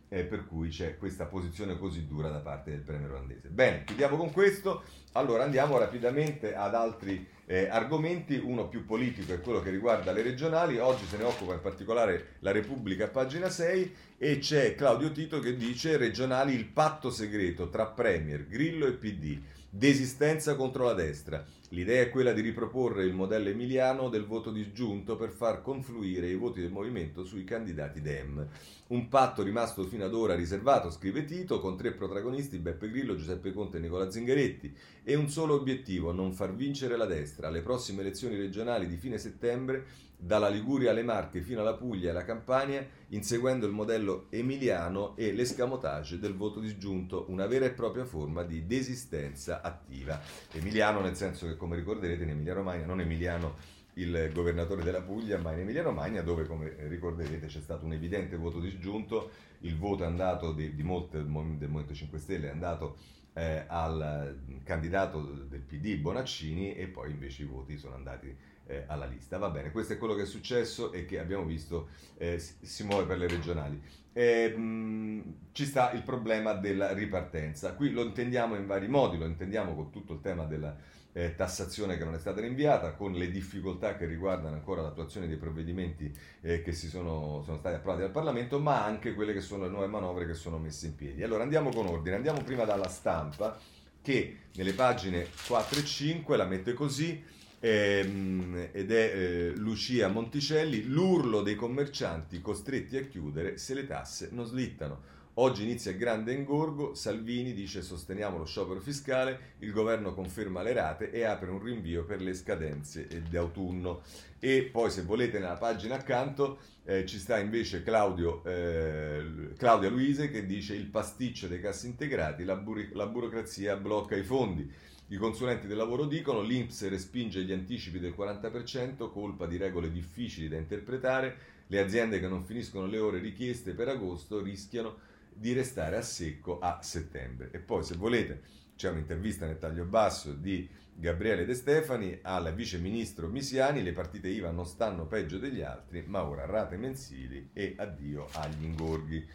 eh, per cui c'è questa posizione così dura da parte del premier olandese. Bene, chiudiamo con questo, allora andiamo rapidamente ad altri eh, argomenti, uno più politico è quello che riguarda le regionali, oggi se ne occupa in particolare la Repubblica pagina 6 e c'è Claudio Tito che dice regionali il patto segreto tra Premier, Grillo e PD, desistenza contro la destra. L'idea è quella di riproporre il modello emiliano del voto disgiunto per far confluire i voti del movimento sui candidati Dem. Un patto rimasto fino ad ora riservato, scrive Tito, con tre protagonisti, Beppe Grillo, Giuseppe Conte e Nicola Zingaretti, e un solo obiettivo, non far vincere la destra. Alle prossime elezioni regionali di fine settembre, dalla Liguria alle Marche fino alla Puglia e alla Campania, inseguendo il modello emiliano e l'escamotage del voto disgiunto, una vera e propria forma di desistenza attiva. Emiliano nel senso che, come ricorderete, in Emilia Romagna, non Emiliano il governatore della Puglia, ma in Emilia Romagna, dove come ricorderete c'è stato un evidente voto disgiunto, il voto è andato di, di molte del Movimento 5 Stelle è andato eh, al candidato del PD Bonaccini e poi invece i voti sono andati eh, alla lista. Va bene, questo è quello che è successo e che abbiamo visto eh, si, muove per le regionali. Mh, mm, ci sta il problema della ripartenza. Qui lo intendiamo in vari modi, lo intendiamo con tutto il tema della eh, tassazione che non è stata rinviata, con le difficoltà che riguardano ancora l'attuazione dei provvedimenti eh, che si sono, sono, stati approvati dal Parlamento, ma anche quelle che sono le nuove manovre che sono messe in piedi. Allora andiamo con ordine, andiamo prima dalla stampa che nelle pagine 4 e 5 la mette così ehm, ed è eh, Lucia Monticelli, l'urlo dei commercianti costretti a chiudere se le tasse non slittano. Oggi inizia il grande ingorgo, Salvini dice sosteniamo lo sciopero fiscale, il governo conferma le rate e apre un rinvio per le scadenze di autunno. E poi se volete nella pagina accanto eh, ci sta invece Claudio, eh, Claudia Luise che dice il pasticcio dei cassi integrati, la, buri- la burocrazia blocca i fondi. I consulenti del lavoro dicono l'Inps respinge gli anticipi del 40%, colpa di regole difficili da interpretare, le aziende che non finiscono le ore richieste per agosto rischiano di restare a secco a settembre. E poi se volete c'è un'intervista nel taglio basso di Gabriele De Stefani al vice ministro Misiani, le partite IVA non stanno peggio degli altri, ma ora rate mensili e addio agli ingorghi.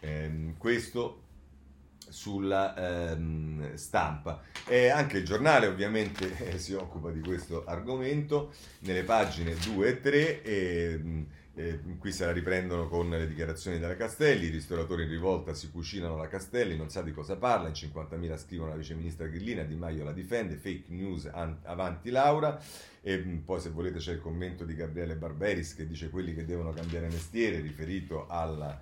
Eh, questo sulla ehm, stampa. E anche il giornale ovviamente eh, si occupa di questo argomento nelle pagine 2 e 3 e eh, qui se la riprendono con le dichiarazioni della Castelli, i ristoratori in rivolta si cucinano la Castelli, non sa di cosa parla, in 50.000 scrivono la viceministra Grillina, Di Maio la difende, fake news an- avanti Laura, e poi se volete c'è il commento di Gabriele Barberis che dice quelli che devono cambiare mestiere, riferito alla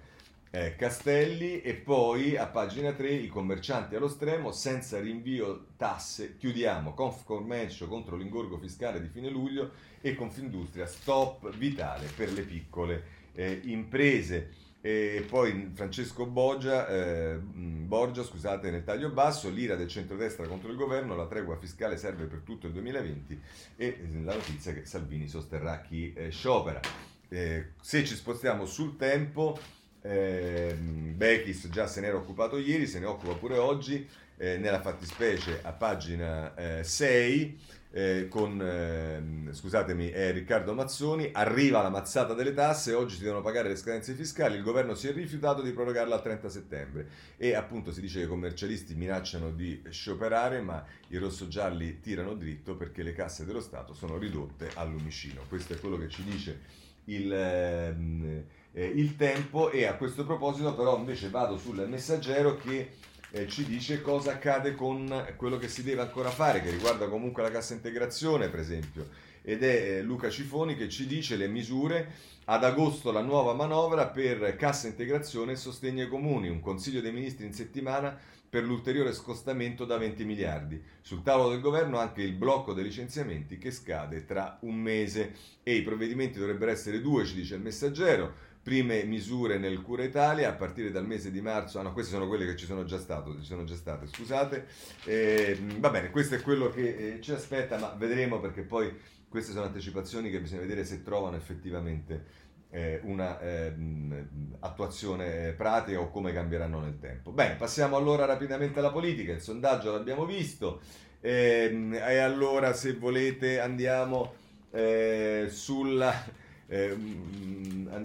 eh, Castelli e poi a pagina 3 i commercianti allo stremo senza rinvio tasse chiudiamo Confcommercio contro l'ingorgo fiscale di fine luglio e Confindustria stop vitale per le piccole eh, imprese e poi Francesco Borgia, eh, Borgia scusate, nel taglio basso, l'ira del centrodestra contro il governo, la tregua fiscale serve per tutto il 2020 e la notizia che Salvini sosterrà chi eh, sciopera. Eh, se ci spostiamo sul tempo, eh, Bechis già se ne era occupato ieri, se ne occupa pure oggi, eh, nella fattispecie a pagina eh, 6, eh, con, ehm, scusatemi, è Riccardo Mazzoni, arriva la mazzata delle tasse, oggi si devono pagare le scadenze fiscali, il governo si è rifiutato di prorogarla al 30 settembre e appunto si dice che i commercialisti minacciano di scioperare, ma i rossogialli tirano dritto perché le casse dello Stato sono ridotte al lumicino. Questo è quello che ci dice il... Eh, il tempo e a questo proposito però invece vado sul messaggero che eh, ci dice cosa accade con quello che si deve ancora fare, che riguarda comunque la cassa integrazione per esempio, ed è eh, Luca Cifoni che ci dice le misure. Ad agosto la nuova manovra per cassa integrazione e sostegno ai comuni, un consiglio dei ministri in settimana per l'ulteriore scostamento da 20 miliardi. Sul tavolo del governo anche il blocco dei licenziamenti che scade tra un mese. E i provvedimenti dovrebbero essere due, ci dice il messaggero prime misure nel Cura Italia a partire dal mese di marzo. Ah no, queste sono quelle che ci sono già, stato, ci sono già state, scusate. Eh, va bene, questo è quello che eh, ci aspetta, ma vedremo perché poi queste sono anticipazioni che bisogna vedere se trovano effettivamente eh, una ehm, attuazione pratica o come cambieranno nel tempo. Bene, passiamo allora rapidamente alla politica. Il sondaggio l'abbiamo visto. Ehm, e allora, se volete, andiamo eh, sulla eh,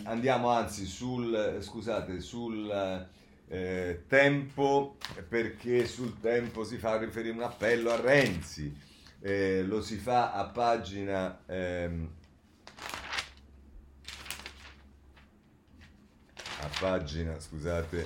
andiamo anzi sul, scusate, sul eh, tempo, perché sul tempo si fa riferire un appello a Renzi, eh, lo si fa a pagina... Ehm, a pagina, scusate,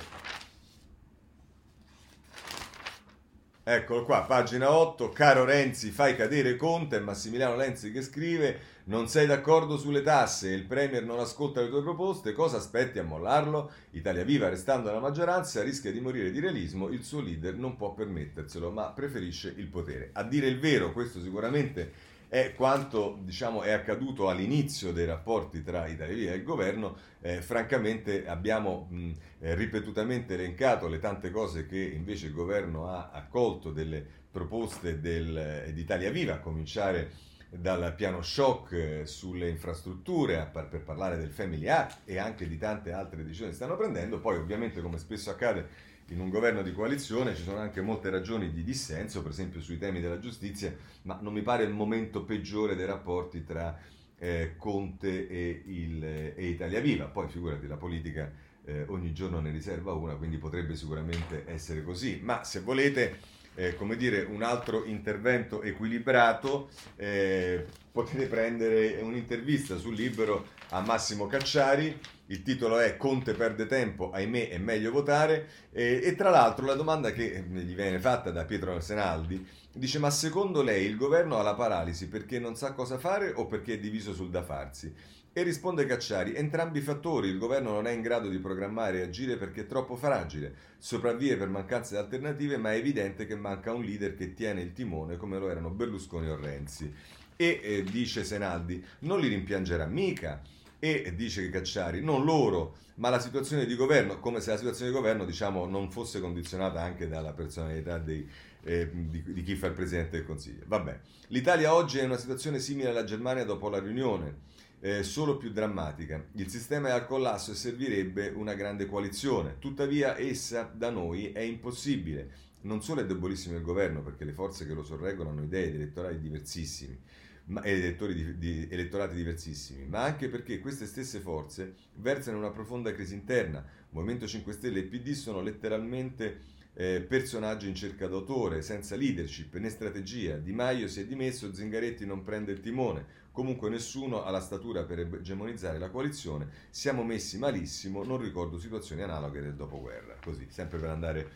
Eccolo qua, pagina 8, caro Renzi, fai cadere Conte, Massimiliano Lenzi che scrive, non sei d'accordo sulle tasse e il Premier non ascolta le tue proposte, cosa aspetti a mollarlo? Italia Viva, restando nella maggioranza, rischia di morire di realismo, il suo leader non può permetterselo, ma preferisce il potere. A dire il vero, questo sicuramente è quanto diciamo, è accaduto all'inizio dei rapporti tra Italia e il governo. Eh, francamente abbiamo mh, eh, ripetutamente elencato le tante cose che invece il governo ha accolto delle proposte del, eh, di Italia Viva, a cominciare dal piano shock eh, sulle infrastrutture per parlare del Family Act e anche di tante altre decisioni che stanno prendendo. Poi ovviamente come spesso accade in un governo di coalizione ci sono anche molte ragioni di dissenso, per esempio sui temi della giustizia, ma non mi pare il momento peggiore dei rapporti tra eh, Conte e, il, e, Italia Viva. Poi figurati, la politica eh, ogni giorno ne riserva una, quindi potrebbe sicuramente essere così. Ma se volete eh, come dire, un altro intervento equilibrato, eh, potete prendere un'intervista sul libro a Massimo Cacciari. Il titolo è Conte perde tempo, ahimè è meglio votare. E, e tra l'altro la domanda che gli viene fatta da Pietro Senaldi dice: Ma secondo lei il governo ha la paralisi perché non sa cosa fare o perché è diviso sul da farsi? E risponde Cacciari, entrambi i fattori, il governo non è in grado di programmare e agire perché è troppo fragile, sopravvive per mancanza di alternative, ma è evidente che manca un leader che tiene il timone come lo erano Berlusconi o Renzi. E eh, dice Senaldi, non li rimpiangerà mica, e dice che Cacciari, non loro, ma la situazione di governo, come se la situazione di governo diciamo, non fosse condizionata anche dalla personalità dei, eh, di, di, chi fa il Presidente del Consiglio. Vabbè, l'Italia oggi è in una situazione simile alla Germania dopo la riunione eh, solo più drammatica. Il sistema è al collasso e servirebbe una grande coalizione. Tuttavia essa da noi è impossibile. Non solo è debolissimo il governo, perché le forze che lo sorreggono hanno idee ed elettorali diversissimi, ma, ed di, di, elettorati diversissimi, ma anche perché queste stesse forze versano in una profonda crisi interna. Movimento 5 Stelle e PD sono letteralmente eh, personaggio in cerca d'autore, senza leadership né strategia. Di Maio si è dimesso, Zingaretti non prende il timone. Comunque nessuno ha la statura per egemonizzare la coalizione. Siamo messi malissimo, non ricordo situazioni analoghe del dopoguerra. Così, sempre per andare,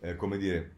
eh, come dire,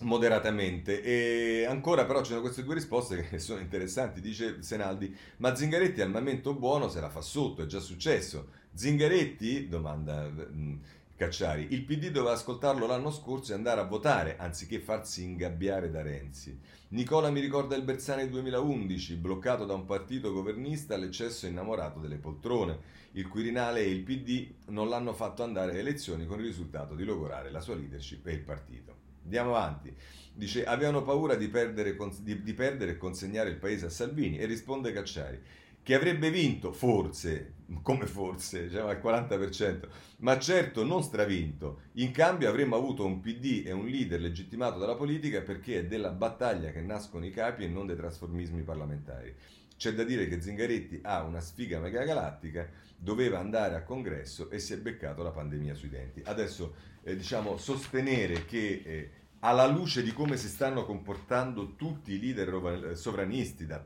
moderatamente. E ancora però ci sono queste due risposte che sono interessanti. Dice Senaldi, ma Zingaretti al momento buono se la fa sotto, è già successo. Zingaretti, domanda mh, Cacciari, il PD doveva ascoltarlo l'anno scorso e andare a votare anziché farsi ingabbiare da Renzi. Nicola mi ricorda il Bersani 2011, bloccato da un partito governista all'eccesso innamorato delle poltrone. Il Quirinale e il PD non l'hanno fatto andare alle elezioni con il risultato di logorare la sua leadership e il partito. Andiamo avanti. Dice, avevano paura di perdere, e consegnare il paese a Salvini e risponde Cacciari che avrebbe vinto, forse, come forse, diciamo al 40%, ma certo non stravinto. In cambio avremmo avuto un PD e un leader legittimato dalla politica perché è della battaglia che nascono i capi e non dei trasformismi parlamentari. C'è da dire che Zingaretti ha una sfiga megagalattica, doveva andare a congresso e si è beccato la pandemia sui denti. Adesso, eh, diciamo, sostenere che... Eh, alla luce di come si stanno comportando tutti i leader eh, sovranisti, da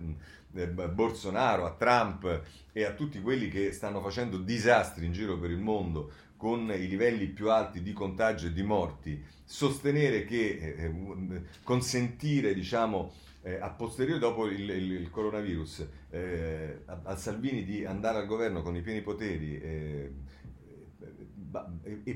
eh, Bolsonaro a Trump e a tutti quelli che stanno facendo disastri in giro per il mondo con i livelli più alti di contagio e di morti, sostenere che eh, eh consentire, diciamo, eh, a posteriori dopo il, il, il coronavirus eh, a, a, Salvini di andare al governo con i pieni poteri e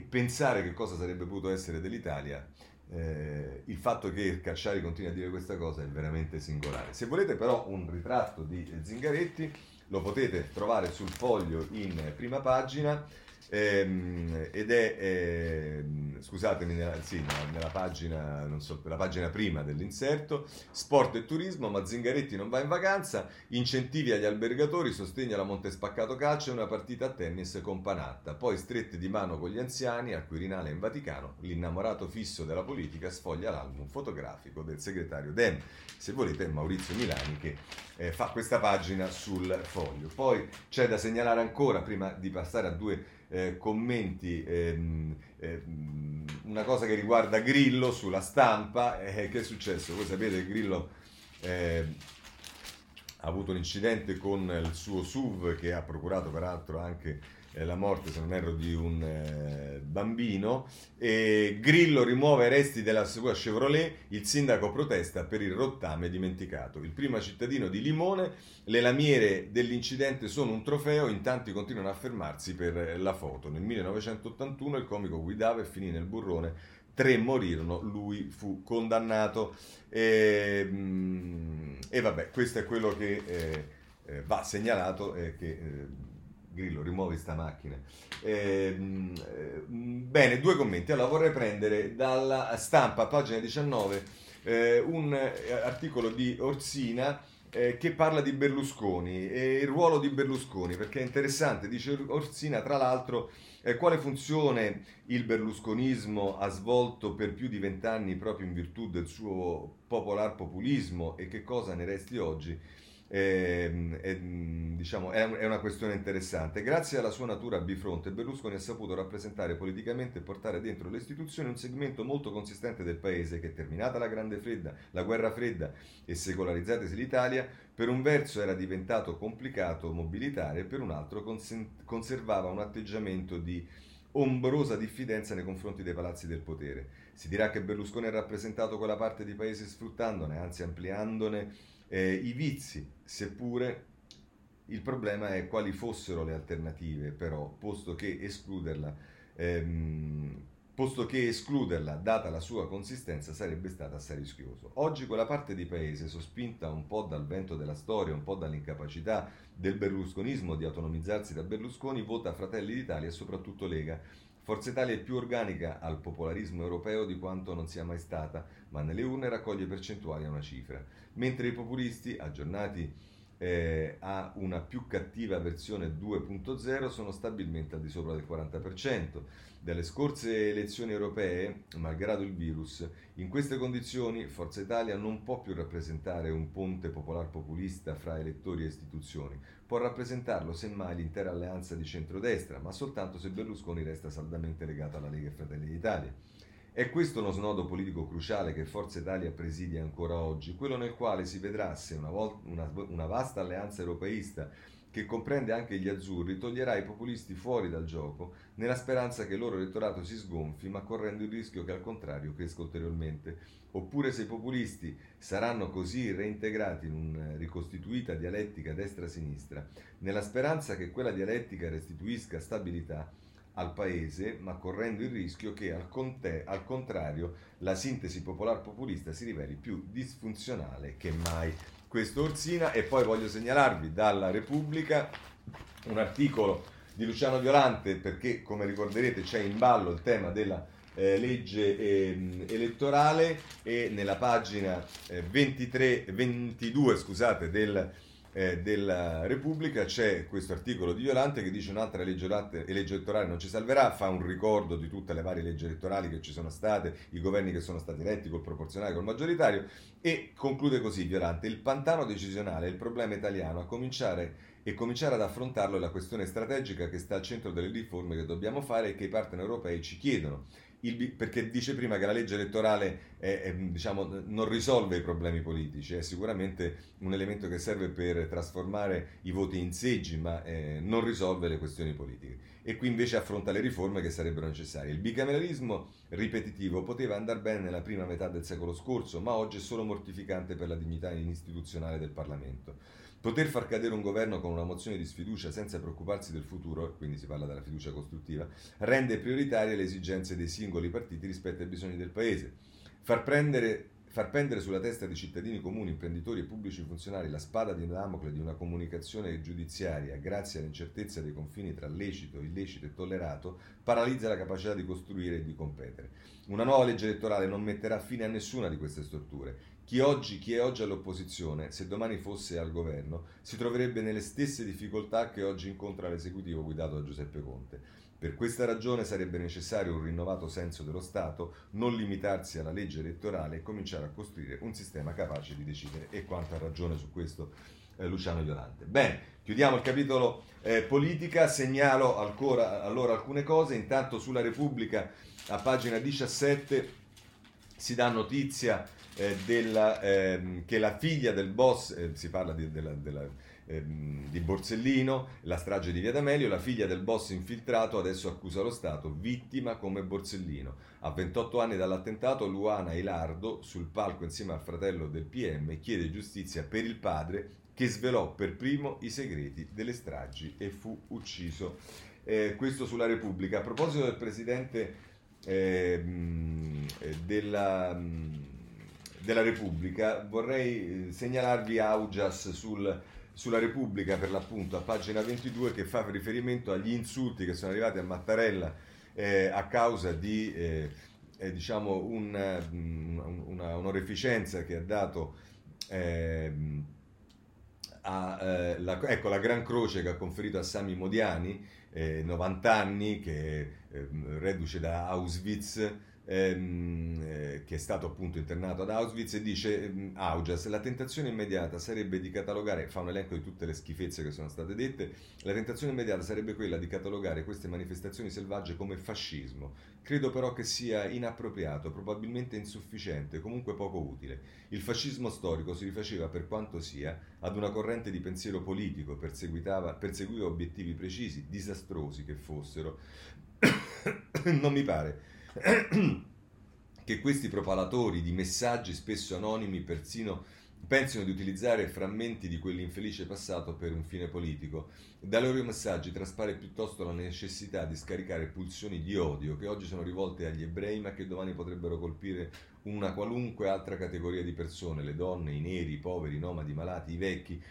pensare che cosa sarebbe potuto essere dell'Italia eh, il fatto che Cacciari continui a dire questa cosa è veramente singolare. Se volete però un ritratto di Zingaretti lo potete trovare sul foglio in prima pagina ehm, ed è, ehm, scusatemi, nella, sì, nella pagina, non so, la pagina prima dell'inserto, sport e turismo, ma Zingaretti non va in vacanza, incentivi agli albergatori, sostegno alla Montespaccato Calcio e una partita a tennis con Panatta, poi strette di mano con gli anziani al Quirinale in Vaticano, l'innamorato fisso della politica sfoglia l'album fotografico del segretario Dem, se volete Maurizio Milani che eh, fa questa pagina sul foglio. Poi c'è da segnalare ancora, prima di passare a due eh, commenti ehm, ehm, una cosa che riguarda Grillo sulla stampa. Eh, che è successo? Voi sapete che Grillo eh, ha avuto un incidente con il suo SUV che ha procurato peraltro anche la morte, se non erro, di un eh, bambino. E Grillo rimuove i resti della sua Chevrolet, il sindaco protesta per il rottame dimenticato. Il primo cittadino di Limone, le lamiere dell'incidente sono un trofeo, in tanti continuano a fermarsi per la foto. Nel 1981 il comico guidava e finì nel burrone tre morirono, lui fu condannato. E, mm, e vabbè, questo è quello che eh, eh, va segnalato e che eh, Grillo, rimuovi sta macchina. Eh, bene, due commenti. Allora vorrei prendere dalla stampa, pagina 19, eh, un eh, articolo di Orsina eh, che parla di Berlusconi e il ruolo di Berlusconi, perché è interessante, dice Orsina, tra l'altro, eh, quale funzione il berlusconismo ha svolto per più di vent'anni proprio in virtù del suo popolar populismo e che cosa ne resti oggi eh, è, diciamo, è, una questione interessante. Grazie alla sua natura bifronte, Berlusconi ha saputo rappresentare politicamente e portare dentro le istituzioni un segmento molto consistente del paese che, terminata la Grande Fredda, la Guerra Fredda e secolarizzatesi l'Italia, per un verso era diventato complicato mobilitare, per un altro consen- conservava un atteggiamento di ombrosa diffidenza nei confronti dei palazzi del potere. Si dirà che Berlusconi ha rappresentato quella parte di paese sfruttandone, anzi ampliandone eh, i vizi, seppure il problema è quali fossero le alternative, però, posto che escluderla, ehm, posto che escluderla, data la sua consistenza, sarebbe stato assai rischioso. Oggi quella parte di paese, sospinta un po' dal vento della storia, un po' dall'incapacità del berlusconismo di autonomizzarsi da Berlusconi, vota Fratelli d'Italia e soprattutto Lega. Forza Italia è più organica al popolarismo europeo di quanto non sia mai stata, ma nelle urne raccoglie percentuali a una cifra mentre i populisti, aggiornati eh, a una più cattiva versione 2.0 sono stabilmente al di sopra del 40%. Dalle scorse elezioni europee, malgrado il virus, in queste condizioni Forza Italia non può più rappresentare un ponte popolar populista fra elettori e istituzioni, può rappresentarlo semmai l'intera alleanza di centrodestra, ma soltanto se Berlusconi resta saldamente legato alla Lega e Fratelli d'Italia. È questo uno snodo politico cruciale che Forza Italia presidia ancora oggi, quello nel quale si vedrà se una, volta, una, una vasta alleanza europeista che comprende anche gli azzurri, toglierà i populisti fuori dal gioco nella speranza che il loro elettorato si sgonfi, ma correndo il rischio che al contrario cresca ulteriormente. Oppure se i populisti saranno così reintegrati in una ricostituita dialettica destra-sinistra, nella speranza che quella dialettica restituisca stabilità al paese, ma correndo il rischio che al, conte, al contrario la sintesi popolar populista si riveli più disfunzionale che mai. Questo Orsina e poi voglio segnalarvi dalla Repubblica un articolo di Luciano Violante perché come ricorderete c'è in ballo il tema della eh, legge eh, elettorale e nella pagina eh, 23, 22 scusate, del eh, della Repubblica c'è questo articolo di Violante che dice un'altra legge elettorale non ci salverà, fa un ricordo di tutte le varie leggi elettorali che ci sono state, i governi che sono stati eletti col proporzionale, col maggioritario e conclude così Violante, il pantano decisionale è il problema italiano a cominciare e cominciare ad affrontarlo è la questione strategica che sta al centro delle riforme che dobbiamo fare e che i partner europei ci chiedono il, perché dice prima che la legge elettorale è, è, diciamo, non risolve i problemi politici, è sicuramente un elemento che serve per trasformare i voti in seggi, ma eh, non risolve le questioni politiche. E qui invece affronta le riforme che sarebbero necessarie. Il bicameralismo ripetitivo poteva andare bene nella prima metà del secolo scorso, ma oggi è solo mortificante per la dignità istituzionale del Parlamento. Poter far cadere un governo con una mozione di sfiducia senza preoccuparsi del futuro, quindi si parla della fiducia costruttiva, rende prioritarie le esigenze dei singoli partiti rispetto ai bisogni del Paese. Far, prendere, far pendere sulla testa di cittadini comuni, imprenditori e pubblici funzionari la spada di Damocle di una comunicazione giudiziaria grazie all'incertezza dei confini tra lecito, illecito e tollerato paralizza la capacità di costruire e di competere. Una nuova legge elettorale non metterà fine a nessuna di queste storture chi, oggi, chi è oggi all'opposizione, se domani fosse al governo, si troverebbe nelle stesse difficoltà che oggi incontra l'esecutivo guidato da Giuseppe Conte. Per questa ragione sarebbe necessario un rinnovato senso dello Stato, non limitarsi alla legge elettorale e cominciare a costruire un sistema capace di decidere. E quanto ha ragione su questo eh, Luciano Violante. Bene, chiudiamo il capitolo eh, politica, segnalo ancora, allora alcune cose. Intanto sulla Repubblica, a pagina 17, si dà notizia eh, della, ehm, che la figlia del boss, eh, si parla di, della, della, ehm, di Borsellino, la strage di Via D'Amelio, la figlia del boss infiltrato adesso accusa lo Stato, vittima come Borsellino. A 28 anni dall'attentato, Luana Ilardo, sul palco insieme al fratello del PM, chiede giustizia per il padre che svelò per primo i segreti delle stragi e fu ucciso. Eh, questo sulla Repubblica. A proposito del presidente ehm, eh, della della Repubblica, vorrei eh, segnalarvi Augias sul, sulla Repubblica per l'appunto a pagina 22 che fa riferimento agli insulti che sono arrivati a Mattarella eh, a causa di eh, eh, diciamo mm, una, un'oreficenza che ha dato ehm, a, eh, la, ecco, la Gran Croce che ha conferito a Sami Modiani, 90 anni, che ehm, reduce da Auschwitz ehm, eh, che è stato appunto internato ad Auschwitz, e dice ehm, Augias, la tentazione immediata sarebbe di catalogare, fa un elenco di tutte le schifezze che sono state dette, la tentazione immediata sarebbe quella di catalogare queste manifestazioni selvagge come fascismo. Credo però che sia inappropriato, probabilmente insufficiente, comunque poco utile. Il fascismo storico si rifaceva per quanto sia ad una corrente di pensiero politico, perseguiva obiettivi precisi, disastrosi che fossero. non mi pare che questi propalatori di messaggi spesso anonimi persino pensino di utilizzare frammenti di quell'infelice passato per un fine politico. Dai loro messaggi traspare piuttosto la necessità di scaricare pulsioni di odio che oggi sono rivolte agli ebrei ma che domani potrebbero colpire una qualunque altra categoria di persone, le donne, i neri, i poveri, i nomadi, i malati, i vecchi,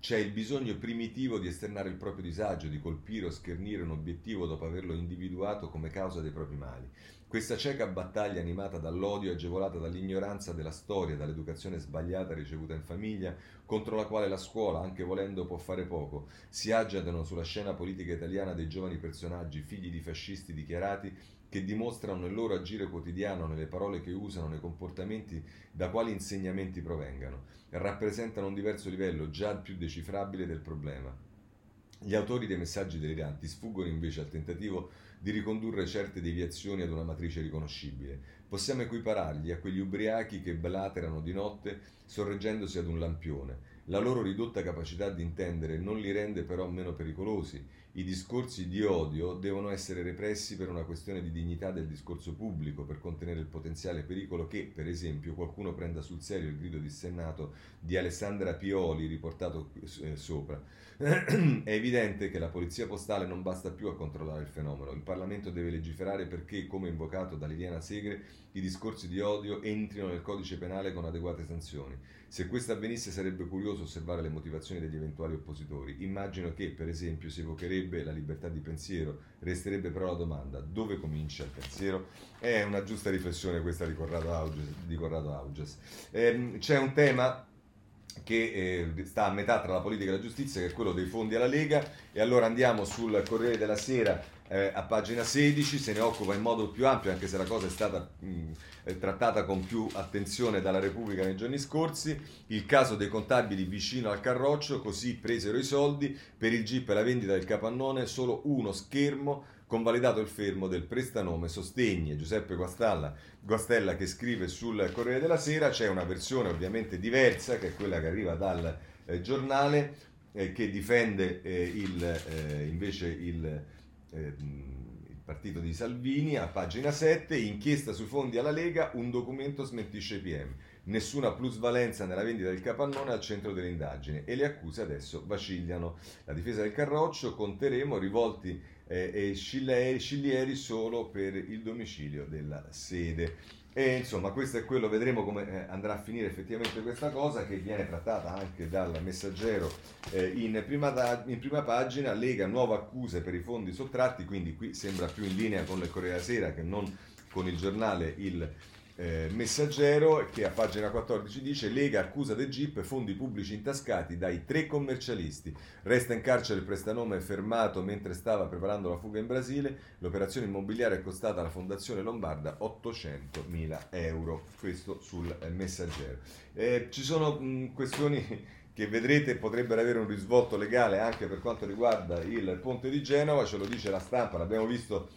c'è il bisogno primitivo di esternare il proprio disagio, di colpire o schernire un obiettivo dopo averlo individuato come causa dei propri mali. Questa cieca battaglia animata dall'odio, agevolata dall'ignoranza della storia, dall'educazione sbagliata ricevuta in famiglia, contro la quale la scuola, anche volendo, può fare poco, si agitano sulla scena politica italiana dei giovani personaggi, figli di fascisti dichiarati, che dimostrano nel loro agire quotidiano, nelle parole che usano, nei comportamenti, da quali insegnamenti provengano. Rappresentano un diverso livello, già più decifrabile, del problema. Gli autori dei messaggi deliranti sfuggono invece al tentativo di ricondurre certe deviazioni ad una matrice riconoscibile. Possiamo equipararli a quegli ubriachi che blaterano di notte sorreggendosi ad un lampione. La loro ridotta capacità di intendere non li rende però meno pericolosi. I discorsi di odio devono essere repressi per una questione di dignità del discorso pubblico, per contenere il potenziale pericolo che, per esempio, qualcuno prenda sul serio il grido dissennato di Alessandra Pioli riportato eh, sopra. È evidente che la polizia postale non basta più a controllare il fenomeno. Il Parlamento deve legiferare perché, come invocato da Liliana Segre, i discorsi di odio entrino nel codice penale con adeguate sanzioni. Se questo avvenisse sarebbe curioso osservare le motivazioni degli eventuali oppositori. Immagino che, per esempio, si evocherebbe la libertà di pensiero, resterebbe però la domanda dove comincia il pensiero? È una giusta riflessione questa di Corrado Auges. Di Corrado Auges. Eh, c'è un tema che eh, sta a metà tra la politica e la giustizia, che è quello dei fondi alla Lega. E allora andiamo sul Corriere della Sera eh, a pagina 16, se ne occupa in modo più ampio, anche se la cosa è stata mh, trattata con più attenzione dalla Repubblica nei giorni scorsi. Il caso dei contabili vicino al carroccio, così presero i soldi per il GIP e la vendita del capannone, solo uno schermo convalidato il fermo del prestanome Sostegni. Giuseppe Guastalla, Guastella che scrive sul Corriere della Sera, c'è una versione ovviamente diversa, che è quella che arriva dal eh, giornale, eh, che difende eh, il, eh, invece il, il partito di Salvini, a pagina 7, inchiesta sui fondi alla Lega, un documento smentisce PM. Nessuna plusvalenza nella vendita del capannone al centro dell'indagine e le accuse adesso vacillano. La difesa del Carroccio, conteremo rivolti eh, e Scillieri solo per il domicilio della sede. E insomma, questo è quello, vedremo come eh, andrà a finire effettivamente questa cosa che viene trattata anche dal messaggero eh, in, prima da, in, prima pagina. Lega nuove accuse per i fondi sottratti, quindi qui sembra più in linea con il Corriere della Sera che non con il giornale Il eh, Messaggero che a pagina 14 dice Lega accusa del GIP fondi pubblici intascati dai tre commercialisti. Resta in carcere il prestanome fermato mentre stava preparando la fuga in Brasile. L'operazione immobiliare è costata alla Fondazione Lombarda 800 mila euro. Questo sul eh, Messaggero. Eh, ci sono mh, questioni che vedrete potrebbero avere un risvolto legale anche per quanto riguarda il ponte di Genova, ce lo dice la stampa, l'abbiamo visto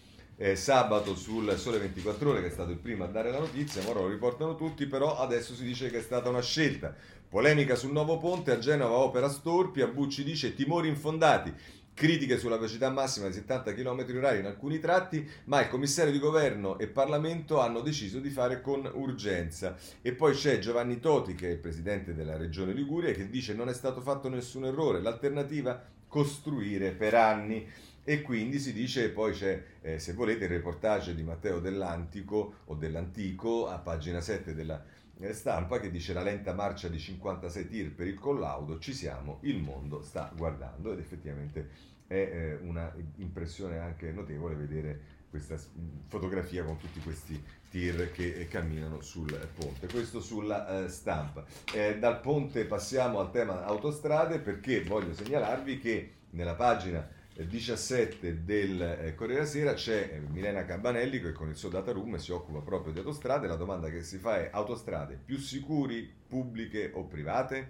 eh, sabato sul Sole 24 Ore, che è stato il primo a dare la notizia, ora lo riportano tutti, però adesso si dice che è stata una scelta. Polemica sul nuovo ponte, a Genova opera Storpi, a Bucci dice timori infondati, critiche sulla velocità massima di 70 km h in alcuni tratti, ma il commissario di governo e Parlamento hanno deciso di fare con urgenza. E poi c'è Giovanni Toti, che è il presidente della regione Liguria, che dice non è stato fatto nessun errore, l'alternativa costruire per anni. E quindi si dice, poi c'è, eh, se volete, il reportage di Matteo dell'Antico o dell'Antico a pagina 7 della eh, stampa che dice la lenta marcia di 56 tir per il collaudo, ci siamo, il mondo sta guardando ed effettivamente è eh, una impressione anche notevole vedere questa fotografia con tutti questi tir che eh, camminano sul ponte. Questo sulla eh, stampa. Eh, dal ponte passiamo al tema autostrade perché voglio segnalarvi che nella pagina 17 del eh, Corriere Sera c'è eh, Milena Cambanelli che con il suo data room si occupa proprio di autostrade. La domanda che si fa è autostrade più sicuri, pubbliche o private?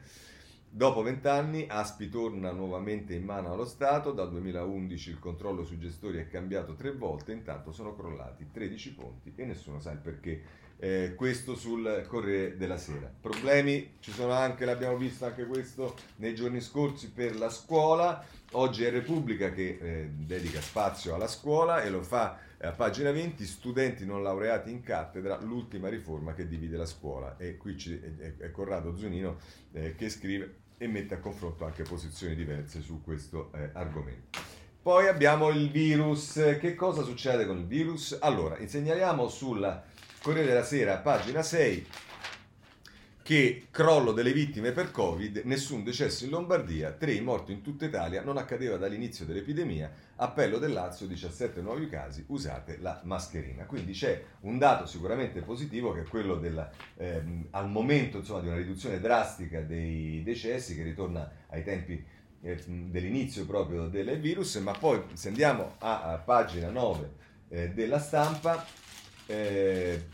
Dopo vent'anni Aspi torna nuovamente in mano allo Stato, dal 2011 il controllo sui gestori è cambiato tre volte, intanto sono crollati 13 ponti e nessuno sa il perché. Eh, questo sul Corriere della Sera. Problemi ci sono anche, l'abbiamo visto anche questo nei giorni scorsi per la scuola. Oggi è Repubblica che eh, dedica spazio alla scuola e lo fa eh, a pagina 20, studenti non laureati in cattedra, l'ultima riforma che divide la scuola. E qui ci, è, è, Corrado Zunino eh, che scrive e mette a confronto anche posizioni diverse su questo eh, argomento. Poi abbiamo il virus. Che cosa succede con il virus? Allora, segnaliamo sul Corriere della Sera, pagina 6, che crollo delle vittime per Covid, nessun decesso in Lombardia, tre morti in tutta Italia, non accadeva dall'inizio dell'epidemia, appello del Lazio, 17 nuovi casi, usate la mascherina. Quindi c'è un dato sicuramente positivo che è quello della, ehm, al momento insomma, di una riduzione drastica dei decessi che ritorna ai tempi eh, dell'inizio proprio del virus, ma poi se andiamo a, a pagina 9 eh, della stampa, eh,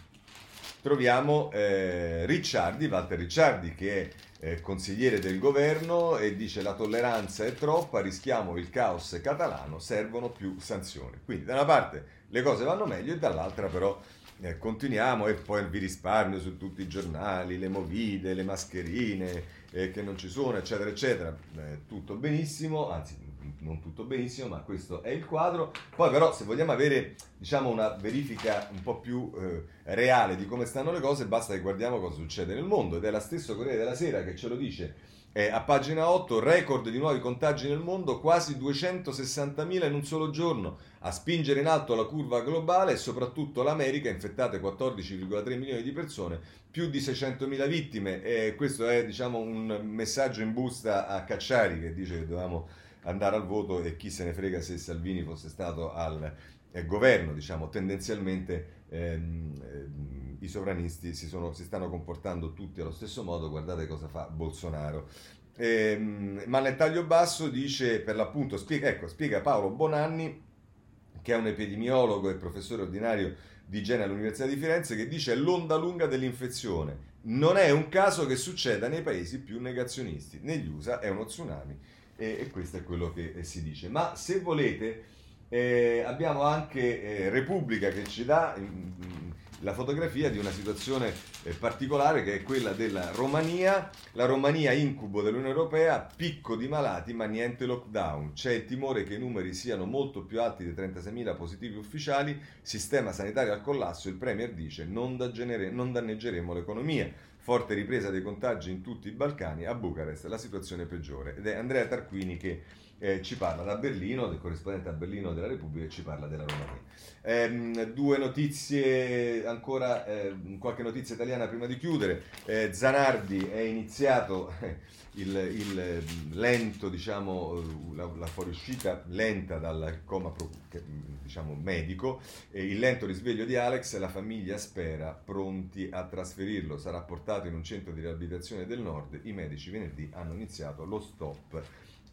troviamo eh, Ricciardi, Walter Ricciardi, che è eh, consigliere del governo e dice la tolleranza è troppa, rischiamo il caos catalano, servono più sanzioni. Quindi da una parte le cose vanno meglio e dall'altra però eh, continuiamo e poi vi risparmio su tutti i giornali, le movide, le mascherine eh, che non ci sono, eccetera, eccetera. Eh, tutto benissimo, anzi non tutto benissimo, ma questo è il quadro. Poi però se vogliamo avere diciamo, una verifica un po' più eh, reale di come stanno le cose, basta che guardiamo cosa succede nel mondo ed è la stessa Corriere della Sera che ce lo dice. Eh, a pagina 8, record di nuovi contagi nel mondo, quasi 260.000 in un solo giorno, a spingere in alto la curva globale e soprattutto l'America, infettate 14,3 milioni di persone, più di 600.000 vittime. E questo è diciamo, un messaggio in busta a Cacciari che dice che dovevamo andare al voto e chi se ne frega se Salvini fosse stato al eh, governo, diciamo, tendenzialmente ehm, ehm, i sovranisti si, sono, si, stanno comportando tutti allo stesso modo, guardate cosa fa Bolsonaro. Ehm, ma nel taglio basso dice, per l'appunto, spiega, ecco, spiega Paolo Bonanni, che è un epidemiologo e professore ordinario di igiene all'Università di Firenze, che dice l'onda lunga dell'infezione. Non è un caso che succeda nei paesi più negazionisti. Negli USA è uno tsunami e, e questo è quello che eh, si dice. Ma se volete, eh, abbiamo anche eh, Repubblica che ci dà mm, mm, la fotografia di una situazione eh, particolare che è quella della Romania, la Romania incubo dell'Unione Europea, picco di malati ma niente lockdown, c'è il timore che i numeri siano molto più alti dei 36.000 positivi ufficiali, sistema sanitario al collasso, il Premier dice non, non danneggeremo l'economia forte ripresa dei contagi in tutti i Balcani, a Bucarest la situazione è peggiore. Ed è Andrea Tarquini che eh, ci parla da Berlino, del corrispondente a Berlino della Repubblica, e ci parla della Romania. Eh, due notizie, ancora eh, qualche notizia italiana prima di chiudere. Eh, Zanardi è iniziato il, il lento, diciamo, la, la, fuoriuscita lenta dal coma diciamo, medico, il lento risveglio di Alex, la famiglia spera pronti a trasferirlo, sarà portato in un centro di riabilitazione del nord, i medici venerdì hanno iniziato lo stop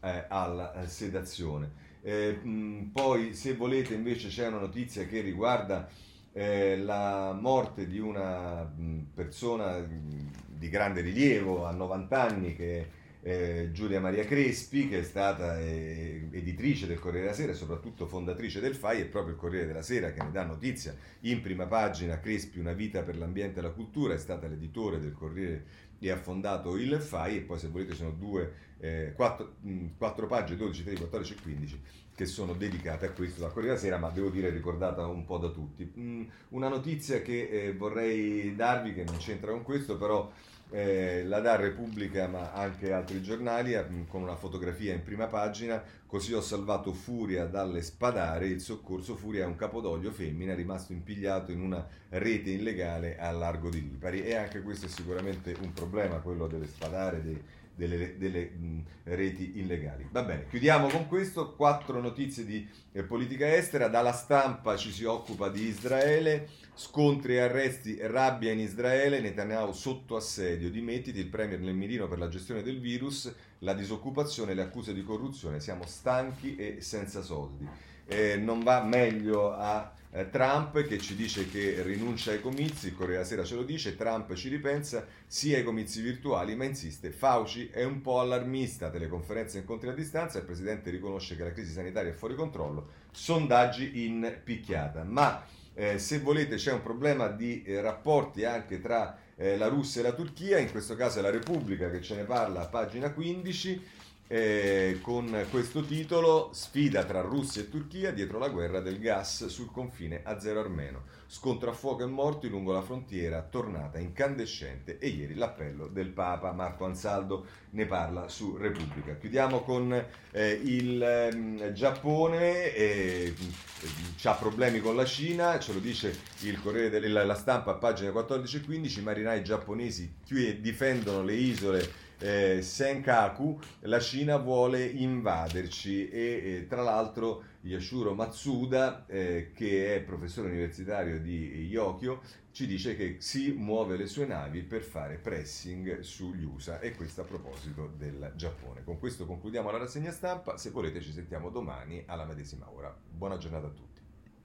eh, alla eh, sedazione. Eh, mh, poi se volete invece c'è una notizia che riguarda eh, la morte di una mh, persona mh, di grande rilievo a 90 anni che eh, Giulia Maria Crespi, che è stata eh, editrice del Corriere della Sera e soprattutto fondatrice del FAI, è proprio il Corriere della Sera che ne dà notizia in prima pagina. Crespi, una vita per l'ambiente e la cultura, è stata l'editore del Corriere e ha fondato il FAI e poi se volete sono due, eh, quattro, mh, quattro pagine, 12, 13, 14 e 15 che sono dedicate a questo da Corriere della Sera, ma devo dire ricordata un po' da tutti. Mm, una notizia che eh, vorrei darvi, che non c'entra con questo, però eh, la dà Repubblica ma anche altri giornali eh, con una fotografia in prima pagina. Così ho salvato Furia dalle spadare. Il soccorso Furia è un capodoglio femmina rimasto impigliato in una rete illegale a largo di Lipari. E anche questo è sicuramente un problema quello delle spadare dei, delle, delle mh, reti illegali. Va bene, chiudiamo con questo, quattro notizie di eh, politica estera, dalla stampa ci si occupa di Israele, scontri e arresti, rabbia in Israele, Netanyahu sotto assedio, dimettiti il premier nel mirino per la gestione del virus, la disoccupazione, le accuse di corruzione, siamo stanchi e senza soldi. Eh, non va meglio a eh, Trump che ci dice che rinuncia ai comizi, il Corriere della Sera ce lo dice, Trump ci ripensa sia ai comizi virtuali, ma insiste, Fauci è un po' allarmista, teleconferenze e incontri a distanza, il Presidente riconosce che la crisi sanitaria è fuori controllo, sondaggi in picchiata. Ma eh, se volete c'è un problema di eh, rapporti anche tra eh, la Russia e la Turchia, in questo caso è la Repubblica che ce ne parla a pagina 15, eh, con questo titolo Sfida tra Russia e Turchia dietro la guerra del gas sul confine azero-armeno. Scontro a fuoco e morti lungo la frontiera, tornata incandescente e ieri l'appello del Papa. Marco Ansaldo ne parla su Repubblica. Chiudiamo con eh, il eh, Giappone, eh, ha problemi con la Cina, ce lo dice il Corriere della Stampa a pagina 14 e 15, i marinai giapponesi difendono le isole eh, Senkaku, la Cina vuole invaderci e eh, tra l'altro Yashuro Matsuda, eh, che è professore universitario di Yokio, ci dice che si muove le sue navi per fare pressing sugli USA e questo a proposito del Giappone. Con questo concludiamo la rassegna stampa, se volete ci sentiamo domani alla medesima ora. Buona giornata a tutti.